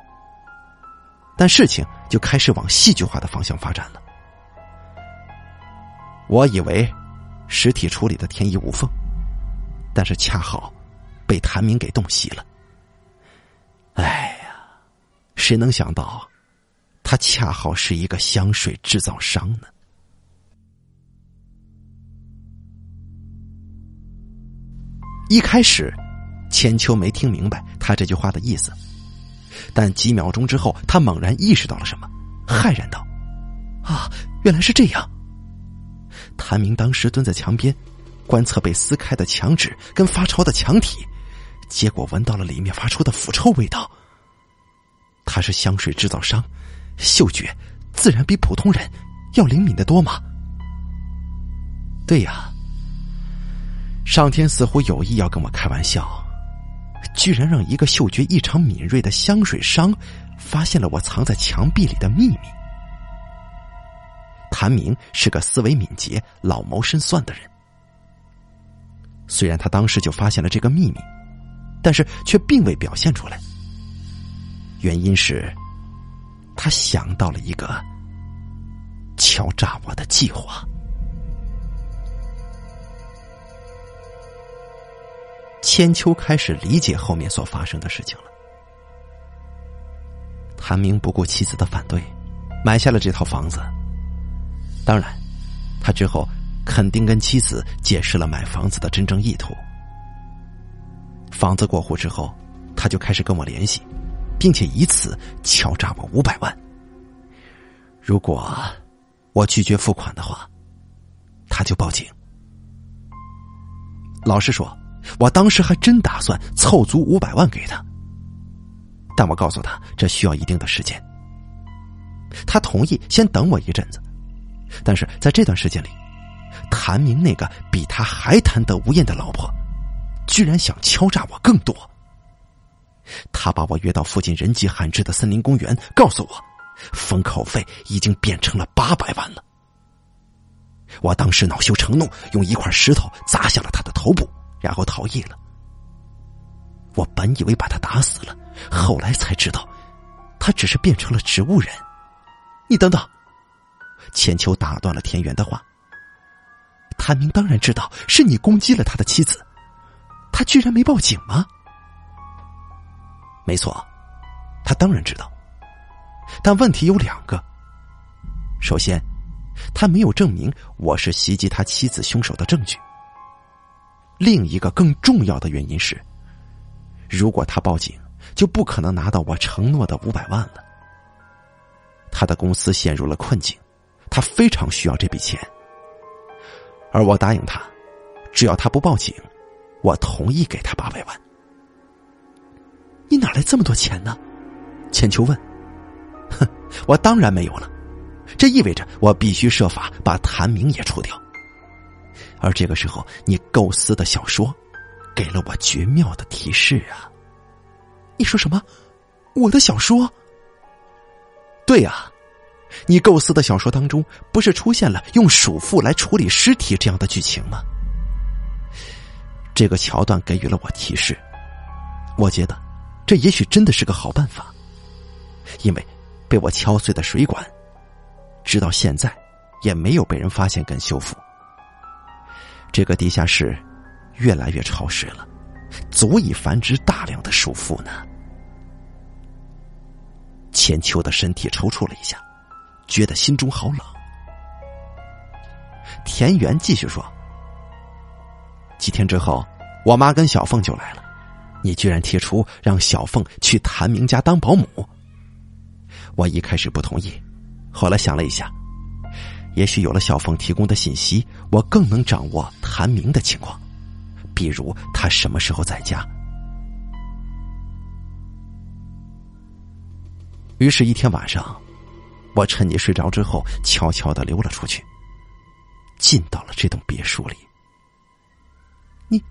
但事情就开始往戏剧化的方向发展了。我以为尸体处理的天衣无缝，但是恰好被谭明给洞悉了。哎呀，谁能想到？他恰好是一个香水制造商呢。一开始，千秋没听明白他这句话的意思，但几秒钟之后，他猛然意识到了什么，骇然道：“啊，原来是这样！”谭明当时蹲在墙边，观测被撕开的墙纸跟发潮的墙体，结果闻到了里面发出的腐臭味道。他是香水制造商。嗅觉自然比普通人要灵敏的多嘛？对呀，上天似乎有意要跟我开玩笑，居然让一个嗅觉异常敏锐的香水商发现了我藏在墙壁里的秘密。谭明是个思维敏捷、老谋深算的人，虽然他当时就发现了这个秘密，但是却并未表现出来，原因是。他想到了一个敲诈我的计划。千秋开始理解后面所发生的事情了。谭明不顾妻子的反对，买下了这套房子。当然，他之后肯定跟妻子解释了买房子的真正意图。房子过户之后，他就开始跟我联系。并且以此敲诈我五百万。如果我拒绝付款的话，他就报警。老实说，我当时还真打算凑足五百万给他，但我告诉他这需要一定的时间。他同意先等我一阵子，但是在这段时间里，谭明那个比他还贪得无厌的老婆，居然想敲诈我更多。他把我约到附近人迹罕至的森林公园，告诉我，封口费已经变成了八百万了。我当时恼羞成怒，用一块石头砸向了他的头部，然后逃逸了。我本以为把他打死了，后来才知道，他只是变成了植物人。你等等，千秋打断了田园的话。谭明当然知道是你攻击了他的妻子，他居然没报警吗？没错，他当然知道，但问题有两个。首先，他没有证明我是袭击他妻子凶手的证据。另一个更重要的原因是，如果他报警，就不可能拿到我承诺的五百万了。他的公司陷入了困境，他非常需要这笔钱，而我答应他，只要他不报警，我同意给他八百万。你哪来这么多钱呢？千秋问。哼，我当然没有了。这意味着我必须设法把谭明也除掉。而这个时候，你构思的小说，给了我绝妙的提示啊！你说什么？我的小说？对呀，你构思的小说当中，不是出现了用鼠妇来处理尸体这样的剧情吗？这个桥段给予了我提示，我觉得。这也许真的是个好办法，因为被我敲碎的水管，直到现在也没有被人发现跟修复。这个地下室越来越潮湿了，足以繁殖大量的鼠妇呢。千秋的身体抽搐了一下，觉得心中好冷。田园继续说：“几天之后，我妈跟小凤就来了。你居然提出让小凤去谭明家当保姆。我一开始不同意，后来想了一下，也许有了小凤提供的信息，我更能掌握谭明的情况，比如他什么时候在家。于是，一天晚上，我趁你睡着之后，悄悄的溜了出去。”进到了这栋别墅里，你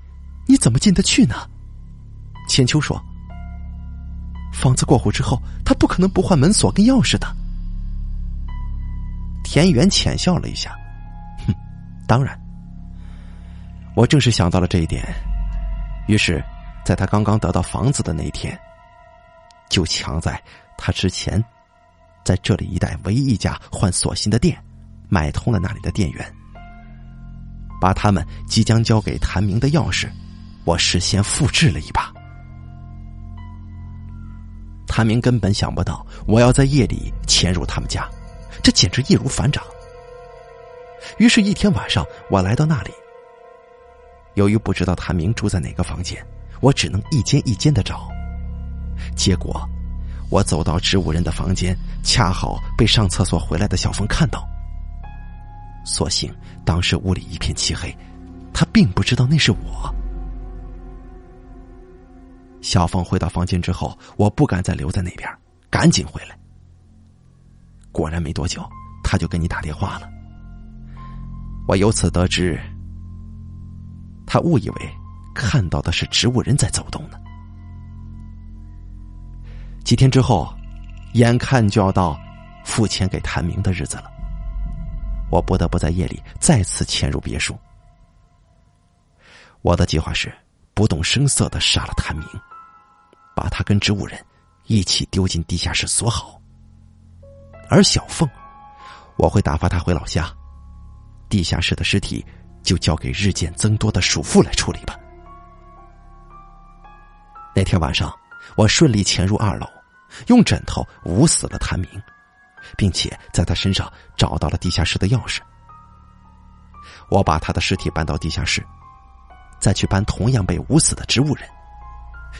你怎么进得去呢？千秋说：“房子过户之后，他不可能不换门锁跟钥匙的。”田园浅笑了一下，哼，当然，我正是想到了这一点，于是，在他刚刚得到房子的那一天，就抢在他之前，在这里一带唯一一家换锁芯的店，买通了那里的店员。把他们即将交给谭明的钥匙，我事先复制了一把。谭明根本想不到我要在夜里潜入他们家，这简直易如反掌。于是，一天晚上，我来到那里。由于不知道谭明住在哪个房间，我只能一间一间的找。结果，我走到植物人的房间，恰好被上厕所回来的小峰看到。所幸当时屋里一片漆黑，他并不知道那是我。小凤回到房间之后，我不敢再留在那边，赶紧回来。果然没多久，他就给你打电话了。我由此得知，他误以为看到的是植物人在走动呢。几天之后，眼看就要到付钱给谭明的日子了。我不得不在夜里再次潜入别墅。我的计划是不动声色的杀了谭明，把他跟植物人一起丢进地下室锁好。而小凤，我会打发他回老家，地下室的尸体就交给日渐增多的鼠妇来处理吧。那天晚上，我顺利潜入二楼，用枕头捂死了谭明。并且在他身上找到了地下室的钥匙。我把他的尸体搬到地下室，再去搬同样被捂死的植物人。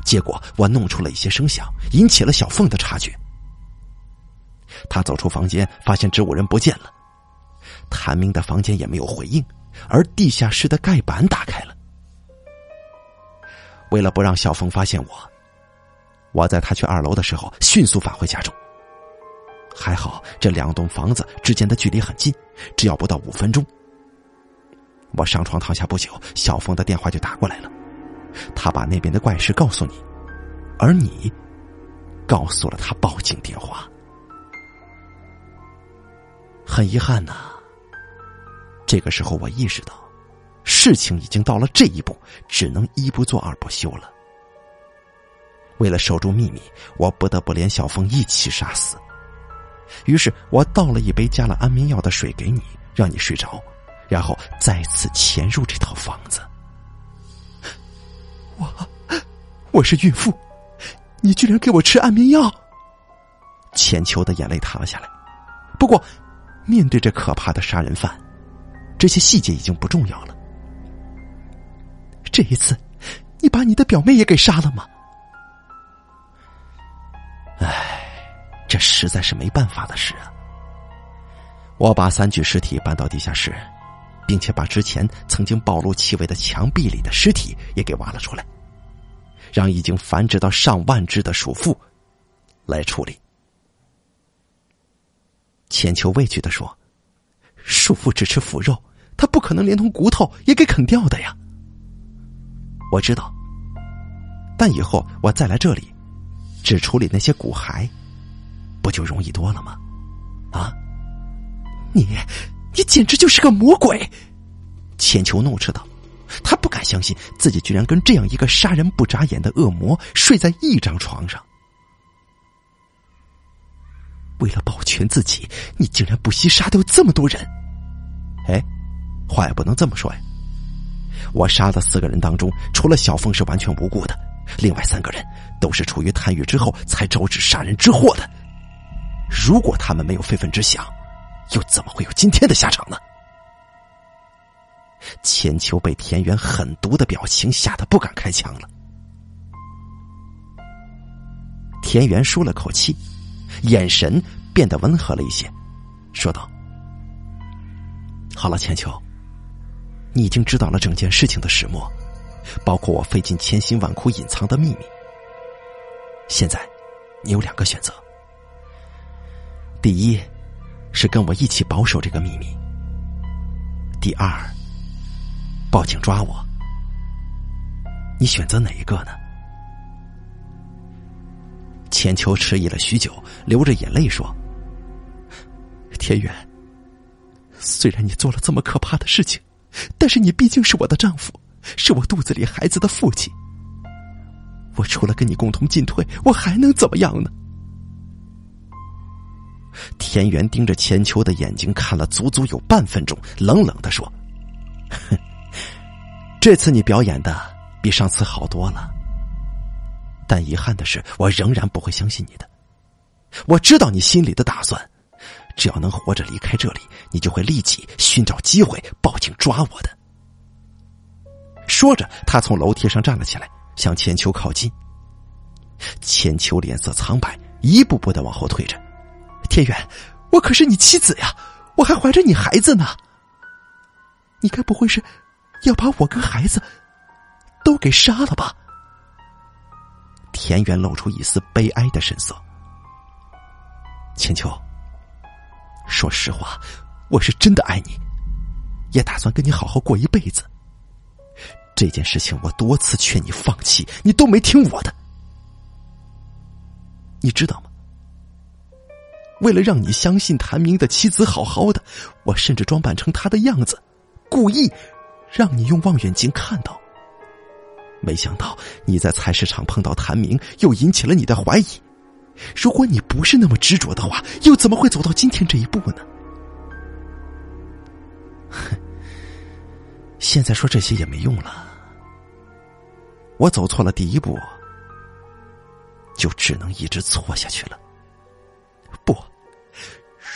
结果我弄出了一些声响，引起了小凤的察觉。他走出房间，发现植物人不见了，谭明的房间也没有回应，而地下室的盖板打开了。为了不让小凤发现我，我在他去二楼的时候迅速返回家中。还好，这两栋房子之间的距离很近，只要不到五分钟。我上床躺下不久，小凤的电话就打过来了。他把那边的怪事告诉你，而你告诉了他报警电话。很遗憾呐，这个时候我意识到，事情已经到了这一步，只能一不做二不休了。为了守住秘密，我不得不连小峰一起杀死。于是我倒了一杯加了安眠药的水给你，让你睡着，然后再次潜入这套房子。我，我是孕妇，你居然给我吃安眠药！浅秋的眼泪淌了下来。不过，面对这可怕的杀人犯，这些细节已经不重要了。这一次，你把你的表妹也给杀了吗？唉这实在是没办法的事啊！我把三具尸体搬到地下室，并且把之前曾经暴露气味的墙壁里的尸体也给挖了出来，让已经繁殖到上万只的鼠妇来处理。千秋畏惧的说：“鼠妇只吃腐肉，它不可能连同骨头也给啃掉的呀。”我知道，但以后我再来这里，只处理那些骨骸。不就容易多了吗？啊！你，你简直就是个魔鬼！千秋怒斥道，他不敢相信自己居然跟这样一个杀人不眨眼的恶魔睡在一张床上。为了保全自己，你竟然不惜杀掉这么多人！哎，话也不能这么说呀！我杀的四个人当中，除了小凤是完全无辜的，另外三个人都是出于贪欲之后才招致杀人之祸的。如果他们没有非分之想，又怎么会有今天的下场呢？千秋被田园狠毒的表情吓得不敢开枪了。田园舒了口气，眼神变得温和了一些，说道：“好了，千秋，你已经知道了整件事情的始末，包括我费尽千辛万苦隐藏的秘密。现在，你有两个选择：第一，是跟我一起保守这个秘密；第二。”报警抓我，你选择哪一个呢？千秋迟疑了许久，流着眼泪说：“田园，虽然你做了这么可怕的事情，但是你毕竟是我的丈夫，是我肚子里孩子的父亲。我除了跟你共同进退，我还能怎么样呢？”田园盯着千秋的眼睛看了足足有半分钟，冷冷的说：“哼。”这次你表演的比上次好多了，但遗憾的是，我仍然不会相信你的。我知道你心里的打算，只要能活着离开这里，你就会立即寻找机会报警抓我的。说着，他从楼梯上站了起来，向千秋靠近。千秋脸色苍白，一步步的往后退着。天元，我可是你妻子呀，我还怀着你孩子呢。你该不会是？要把我跟孩子都给杀了吧？田园露出一丝悲哀的神色。千秋，说实话，我是真的爱你，也打算跟你好好过一辈子。这件事情我多次劝你放弃，你都没听我的。你知道吗？为了让你相信谭明的妻子好好的，我甚至装扮成他的样子，故意。让你用望远镜看到，没想到你在菜市场碰到谭明，又引起了你的怀疑。如果你不是那么执着的话，又怎么会走到今天这一步呢？哼，现在说这些也没用了。我走错了第一步，就只能一直错下去了。不，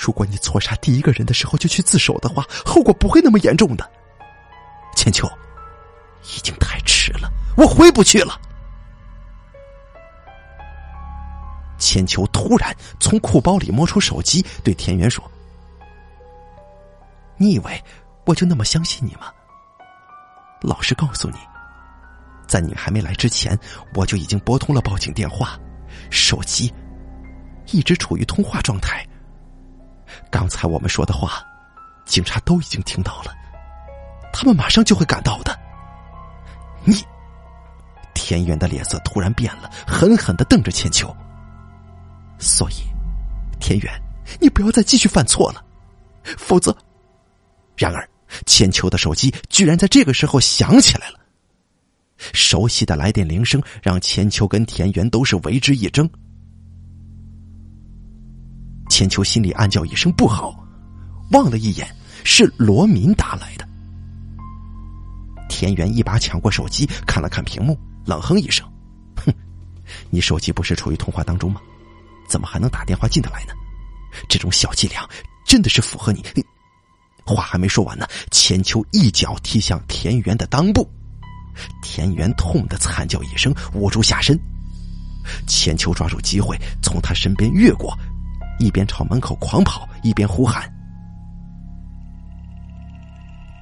如果你错杀第一个人的时候就去自首的话，后果不会那么严重的。千秋，已经太迟了，我回不去了。千秋突然从裤包里摸出手机，对田园说：“你以为我就那么相信你吗？老实告诉你，在你还没来之前，我就已经拨通了报警电话，手机一直处于通话状态。刚才我们说的话，警察都已经听到了。”他们马上就会赶到的。你，田园的脸色突然变了，狠狠的瞪着千秋。所以，田园，你不要再继续犯错了，否则。然而，千秋的手机居然在这个时候响起来了。熟悉的来电铃声让千秋跟田园都是为之一怔。千秋心里暗叫一声不好，望了一眼，是罗敏打来的。田园一把抢过手机，看了看屏幕，冷哼一声：“哼，你手机不是处于通话当中吗？怎么还能打电话进得来呢？这种小伎俩真的是符合你。”话还没说完呢，千秋一脚踢向田园的裆部，田园痛得惨叫一声，捂住下身。千秋抓住机会从他身边越过，一边朝门口狂跑，一边呼喊。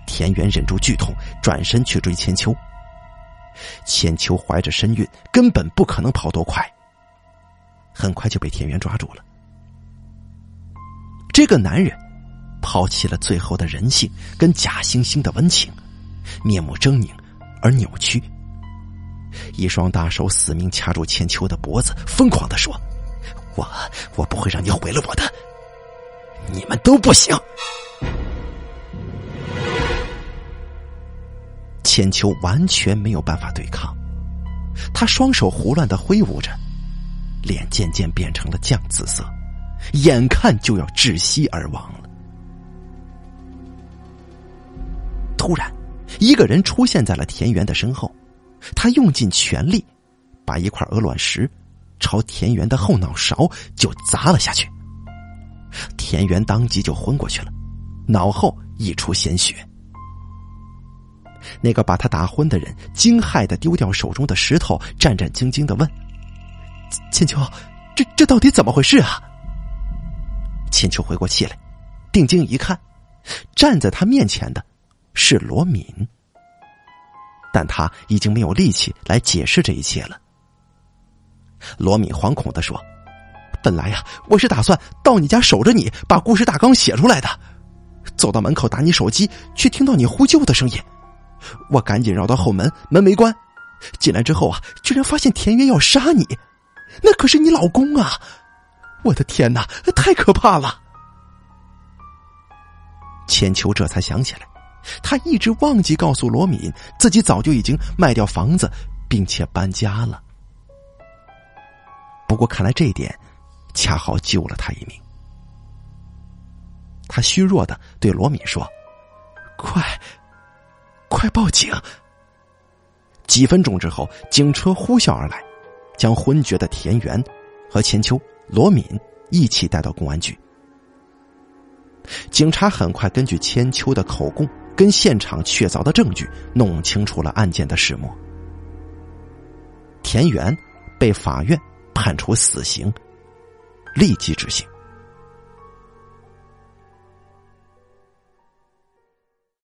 田园忍住剧痛，转身去追千秋。千秋怀着身孕，根本不可能跑多快。很快就被田园抓住了。这个男人抛弃了最后的人性跟假惺惺的温情，面目狰狞而扭曲，一双大手死命掐住千秋的脖子，疯狂的说：“我我不会让你毁了我的，你们都不行。”千秋完全没有办法对抗，他双手胡乱的挥舞着，脸渐渐变成了酱紫色，眼看就要窒息而亡了。突然，一个人出现在了田园的身后，他用尽全力，把一块鹅卵石朝田园的后脑勺就砸了下去，田园当即就昏过去了，脑后溢出鲜血。那个把他打昏的人惊骇的丢掉手中的石头，战战兢兢的问：“千秋，这这到底怎么回事啊？”千秋回过气来，定睛一看，站在他面前的是罗敏，但他已经没有力气来解释这一切了。罗敏惶恐的说：“本来呀，我是打算到你家守着你，把故事大纲写出来的。走到门口打你手机，却听到你呼救的声音。”我赶紧绕到后门，门没关。进来之后啊，居然发现田园要杀你，那可是你老公啊！我的天哪，太可怕了！千秋这才想起来，他一直忘记告诉罗敏，自己早就已经卖掉房子，并且搬家了。不过看来这一点，恰好救了他一命。他虚弱的对罗敏说：“快！”快报警！几分钟之后，警车呼啸而来，将昏厥的田园和千秋、罗敏一起带到公安局。警察很快根据千秋的口供跟现场确凿的证据，弄清楚了案件的始末。田园被法院判处死刑，立即执行。